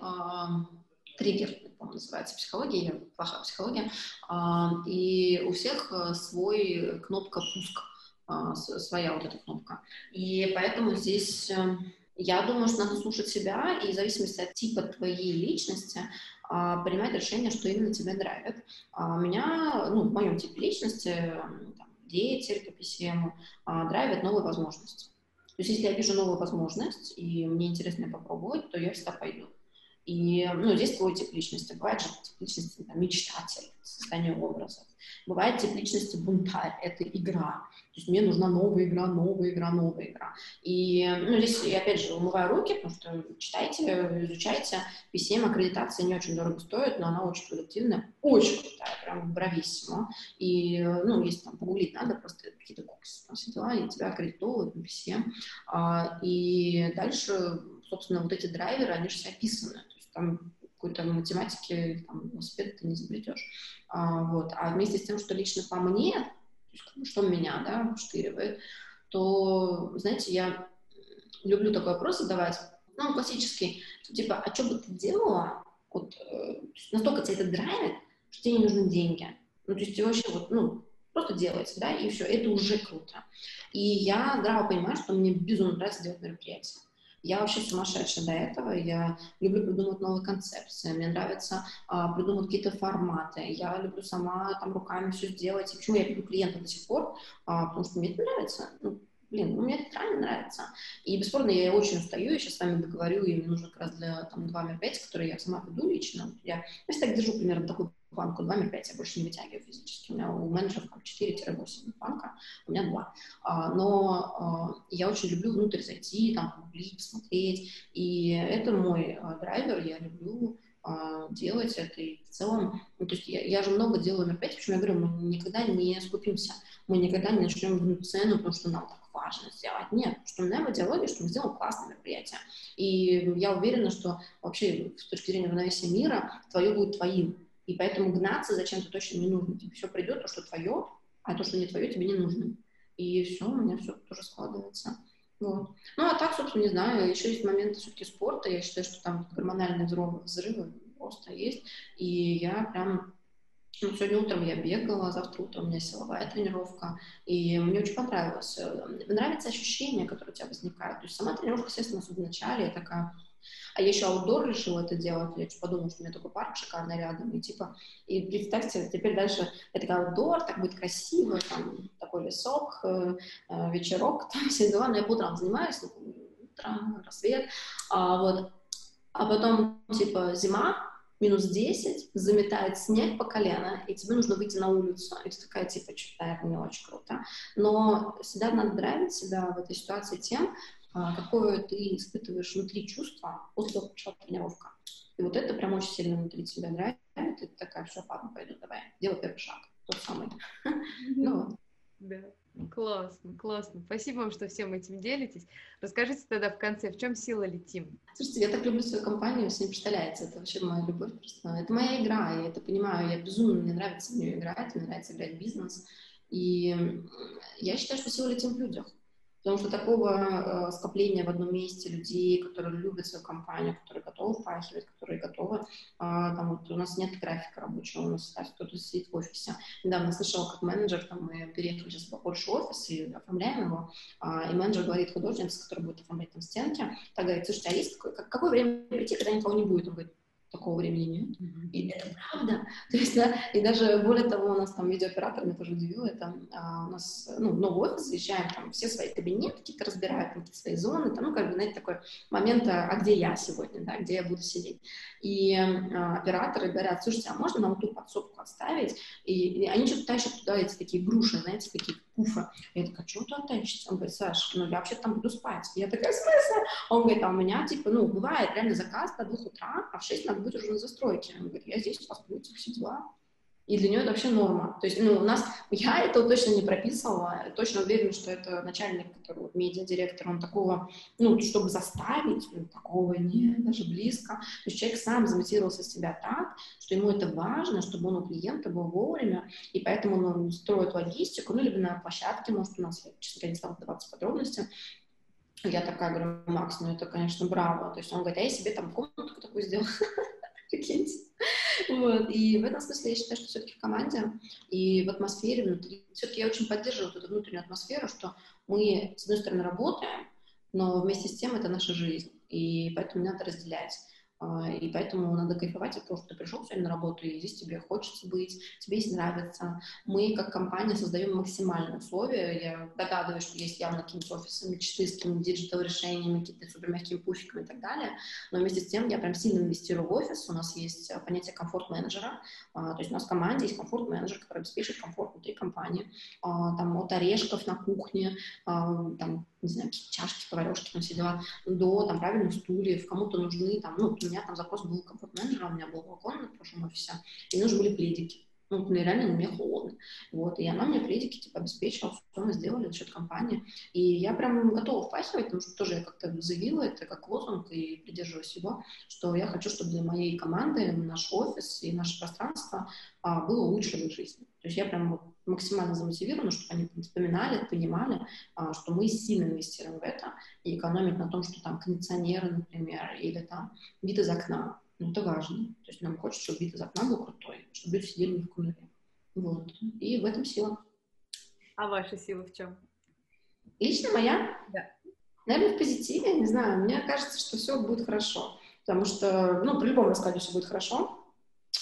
триггер, по-моему, называется психология, я плохая психология, э, и у всех э, свой кнопка пуск, э, своя вот эта кнопка. И поэтому здесь... Э, я думаю, что надо слушать себя и в зависимости от типа твоей личности а, принимать решение, что именно тебя драйвит. А, меня, ну, в моем типе личности, там, деятель, КПСМ, а, драйвит новые возможности. То есть если я вижу новую возможность, и мне интересно попробовать, то я всегда пойду. И, ну, здесь твой тип личности. Бывает же тип личности, там, мечтатель, состояние образов. Бывает тип личности бунтарь, это игра. То есть мне нужна новая игра, новая игра, новая игра. И, ну, здесь я, опять же, умываю руки, потому что читайте, изучайте. PCM аккредитация не очень дорого стоит, но она очень продуктивная, очень крутая, прям брависсимо. И, ну, если там погуглить надо, просто какие-то курсы, там все дела, и тебя аккредитовывают на PCM. А, и дальше, собственно, вот эти драйверы, они же все описаны. Там какой-то математики, там, велосипед ты не изобретешь. А, вот. а вместе с тем, что лично по мне, что меня, да, штыривает, то, знаете, я люблю такой вопрос задавать, ну, классический, типа, а что бы ты делала, вот, э, настолько тебя это драйвит, что тебе не нужны деньги. Ну, то есть тебе вообще вот, ну, просто делать, да, и все, это уже круто. И я здраво понимаю, что мне безумно нравится делать мероприятия. Я вообще сумасшедшая до этого. Я люблю придумывать новые концепции. Мне нравится а, придумывать какие-то форматы. Я люблю сама там руками все сделать. И почему я люблю клиента до сих пор? А, потому что мне это нравится. Ну, блин, ну, мне это реально нравится. И, бесспорно, я очень устаю, я сейчас с вами договорю, и мне нужно как раз для там, два мероприятия, которые я сама веду лично. Я, я так держу примерно такой планку 2 мер 5, я больше не вытягиваю физически. У меня у менеджеров 4-8 планка, у меня 2. А, но а, я очень люблю внутрь зайти, там, погуглить, посмотреть. И это мой а, драйвер, я люблю делать это. И в целом, ну, то есть я, я же много делаю мероприятий, почему я говорю, мы никогда не скупимся, мы никогда не начнем цену, потому что нам так важно сделать. Нет, что у меня в что мы сделаем классное мероприятие. И я уверена, что вообще с точки зрения равновесия мира, твое будет твоим. И поэтому гнаться зачем-то точно не нужно. Тебе все придет, то, что твое, а то, что не твое, тебе не нужно. И все, у меня все тоже складывается. Вот. Ну, а так, собственно, не знаю, еще есть моменты все-таки спорта, я считаю, что там гормональные взрывы, взрывы просто есть, и я прям ну, сегодня утром я бегала, завтра утром у меня силовая тренировка, и мне очень понравилось. Нравится ощущение, которое у тебя возникает. То есть сама тренировка, естественно, в начале, я такая, а я еще аутдор решила это делать, я подумала, что у меня такой парк шикарный рядом, и типа, и представьте, теперь дальше это такой аутдор, так будет красиво, там такой лесок, э, э, вечерок, там все дела, но я по утрам занимаюсь, ну, утро, рассвет, а, вот, а потом, типа, зима, минус 10, заметает снег по колено, и тебе нужно выйти на улицу. И ты такая, типа, что-то, наверное, не очень круто. Но всегда надо драйвить себя в этой ситуации тем, какое ты испытываешь внутри чувство после пошла тренировка. И вот это прям очень сильно внутри тебя драйвит, и ты такая, все, ладно, пойду, давай, делай первый шаг, тот самый. Ну. Да. Классно, классно. Спасибо вам, что всем этим делитесь. Расскажите тогда в конце, в чем сила летим? Слушайте, я так люблю свою компанию, вы себе не представляете. Это вообще моя любовь просто. Это моя игра, я это понимаю. Я безумно, мне нравится в нее играть, мне нравится играть в бизнес. И я считаю, что сила летим в людях. Потому что такого э, скопления в одном месте людей, которые любят свою компанию, которые готовы впахивать, которые готовы, э, там вот у нас нет графика рабочего, у нас кто-то сидит в офисе. Недавно слышала, как менеджер, там мы переехали сейчас в больше офис и оформляем его, э, и менеджер говорит художнице, которая будет оформлять там стенки, так говорит, слушайте, а есть какое, какое время прийти, когда никого не будет? Он говорит, такого времени нет. Mm-hmm. И это правда. То есть, да, и даже более того, у нас там видеооператор меня тоже удивил, это а, у нас, ну, новый офис, заезжаем, там все свои кабинеты какие-то разбирают, какие-то свои зоны, там, ну, как бы, знаете, такой момент, а, а где я сегодня, да, где я буду сидеть. И а, операторы говорят, слушайте, а можно нам ту подсобку отставить? И, и они что-то тащат туда эти такие груши, знаете, такие пуфа. Я такая, чего ты оттащишься? Он говорит, Саш, ну, я вообще там буду спать. Я такая, в смысле? Он говорит, а у меня, типа, ну, бывает реально заказ до двух утра, а в шесть надо быть уже на застройке. Он говорит, я здесь посплю, эти все дела. И для нее это вообще норма. То есть, ну, у нас, я этого точно не прописывала, точно уверена, что это начальник, который вот медиа-директор, он такого, ну, чтобы заставить, ну, такого нет, даже близко. То есть человек сам замотивировался себя так, что ему это важно, чтобы он у клиента был вовремя, и поэтому он строит логистику, ну, либо на площадке, может, у нас, я, честно говоря, не стала вдаваться подробности, я такая говорю, Макс, ну это, конечно, браво. То есть он говорит, а я себе там комнатку такую сделал. Прикиньте. Вот. И в этом смысле я считаю, что все-таки в команде и в атмосфере внутри, все-таки я очень поддерживаю эту внутреннюю атмосферу, что мы, с одной стороны, работаем, но вместе с тем это наша жизнь, и поэтому надо разделять. А, и поэтому надо кайфовать от того, что ты пришел сегодня на работу, и здесь тебе хочется быть, тебе здесь нравится. Мы, как компания, создаем максимальные условия. Я догадываюсь, что есть явно какие-то с какими-то диджитал-решениями, какими-то супер мягкими пуфиками и так далее. Но вместе с тем я прям сильно инвестирую в офис. У нас есть понятие комфорт-менеджера. То есть у нас в команде есть комфорт-менеджер, который обеспечивает комфорт внутри компании. Там от орешков на кухне, там не знаю, чашки, поварешки, там все дела, до там правильных стульев, кому-то нужны, там, ну, меня там запрос был комфорт-менеджера, у меня был балкон в прошлом офисе, и нужны были пледики. Ну, реально мне холодно. Вот, и она мне пледики, типа, обеспечила, все мы сделали за счет компании. И я прям готова впахивать, потому что тоже я как-то заявила это как лозунг и придерживаюсь его, что я хочу, чтобы для моей команды наш офис и наше пространство а, было лучше в их жизни. То есть я прям максимально замотивирована, чтобы они вспоминали, понимали, а, что мы сильно инвестируем в это, и экономить на том, что там кондиционеры, например, или там вид из окна. Ну, это важно. То есть нам хочется, чтобы вид из окна был крутой, чтобы люди сидели не в кунуре. Вот. И в этом сила. А ваша сила в чем? Лично моя? Да. Наверное, в позитиве, не знаю. Мне кажется, что все будет хорошо. Потому что, ну, при любом раскладе все будет хорошо.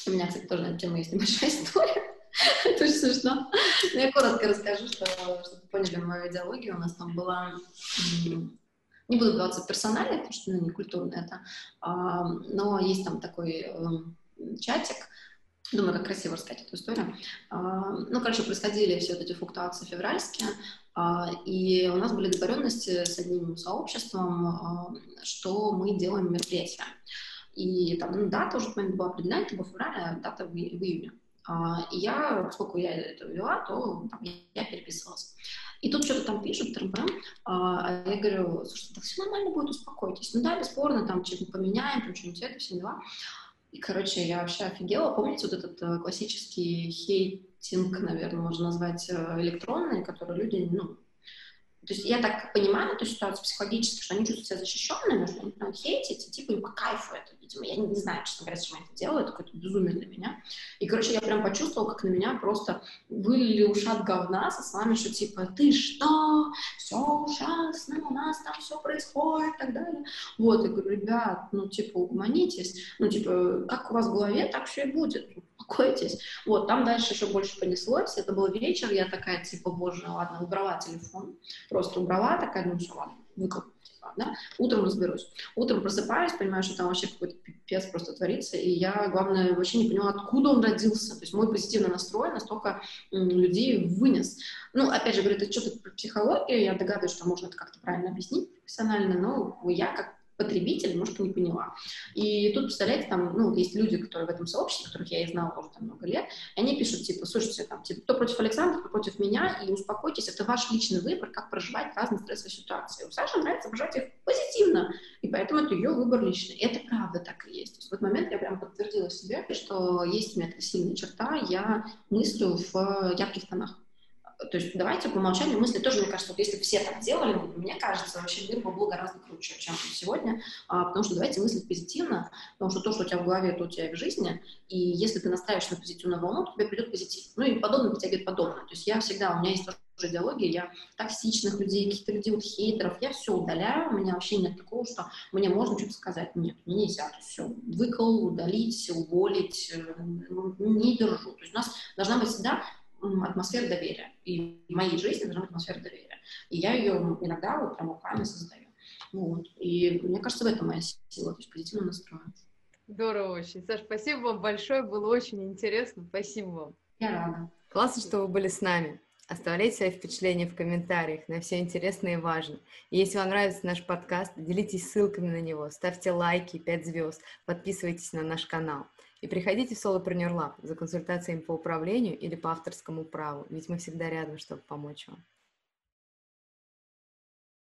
У меня, кстати, тоже на эту тему есть небольшая история. Это очень смешно. Но я коротко расскажу, что, чтобы поняли мою идеологию. У нас там была... Не буду говорить персонально, потому что ну, не культурно это, а, но есть там такой э, чатик, Думаю, как красиво рассказать эту историю. А, ну, короче, происходили все вот эти флуктуации февральские, а, и у нас были договоренности с одним сообществом, что мы делаем мероприятие. И там ну, дата уже была определена, это был февраль, а дата в, в июне. А, я, поскольку я это вела, то там, я переписывалась. И тут что-то там пишут, трм а я говорю, слушайте, так все нормально будет, успокойтесь. Ну да, бесспорно, там что-нибудь поменяем, там что-нибудь это, все дела. И, короче, я вообще офигела. Помните вот этот э, классический хейтинг, наверное, можно назвать э, электронный, который люди, ну, то есть я так понимаю эту ситуацию психологически, что они чувствуют себя защищенными, что они начинают хейтить, и типа им по кайфу это, видимо. Я не, не знаю, честно говоря, зачем я это делаю, это какое-то безумие для меня. И, короче, я прям почувствовала, как на меня просто вылили ушат говна со словами, что типа, ты что, все ужасно, у нас там все происходит и так далее. Вот, я говорю, ребят, ну, типа, угомонитесь, ну, типа, как у вас в голове, так все и будет успокойтесь. Вот, там дальше еще больше понеслось, это был вечер, я такая, типа, боже, ладно, убрала телефон, просто убрала, такая, ну все, ладно, выкл, типа, да, утром разберусь. Утром просыпаюсь, понимаю, что там вообще какой-то пипец просто творится, и я, главное, вообще не поняла, откуда он родился, то есть мой позитивный настрой настолько людей вынес. Ну, опять же, говорю, это что-то про психологию, я догадываюсь, что можно это как-то правильно объяснить профессионально, но я как потребитель немножко не поняла. И тут, представляете, там, ну, есть люди, которые в этом сообществе, которых я и знала уже там много лет, и они пишут, типа, слушайте, там, типа, кто против Александра, кто против меня, и успокойтесь, это ваш личный выбор, как проживать разные стрессовые ситуации. У Саши нравится проживать их позитивно, и поэтому это ее выбор личный. И это правда так и есть. То есть в этот момент я прям подтвердила себе, что есть у меня такая сильная черта, я мыслю в ярких тонах то есть давайте по умолчанию мысли тоже, мне кажется, вот если все так делали, мне кажется, вообще мир бы был гораздо круче, чем сегодня, а, потому что давайте мыслить позитивно, потому что то, что у тебя в голове, то у тебя и в жизни, и если ты настраиваешь на позитивную волну, то тебе придет позитив. Ну и подобное притягивает подобное. То есть я всегда, у меня есть тоже идеология, я токсичных людей, каких-то людей, вот хейтеров, я все удаляю, у меня вообще нет такого, что мне можно что-то сказать. Нет, мне нельзя, то есть все, выкол, удалить, уволить, э, не держу. То есть у нас должна быть всегда атмосфера доверия. И в моей жизни должна быть атмосфера доверия. И я ее иногда вот прям руками создаю. Вот. И мне кажется, в этом моя сила, то есть позитивно настроен. Здорово очень. Саш, спасибо вам большое, было очень интересно. Спасибо вам. Я рада. Классно, что вы были с нами. Оставляйте свои впечатления в комментариях, на все интересно и важно. И если вам нравится наш подкаст, делитесь ссылками на него, ставьте лайки, 5 звезд, подписывайтесь на наш канал. И приходите в Solopreneur Lab за консультациями по управлению или по авторскому праву, ведь мы всегда рядом, чтобы помочь вам.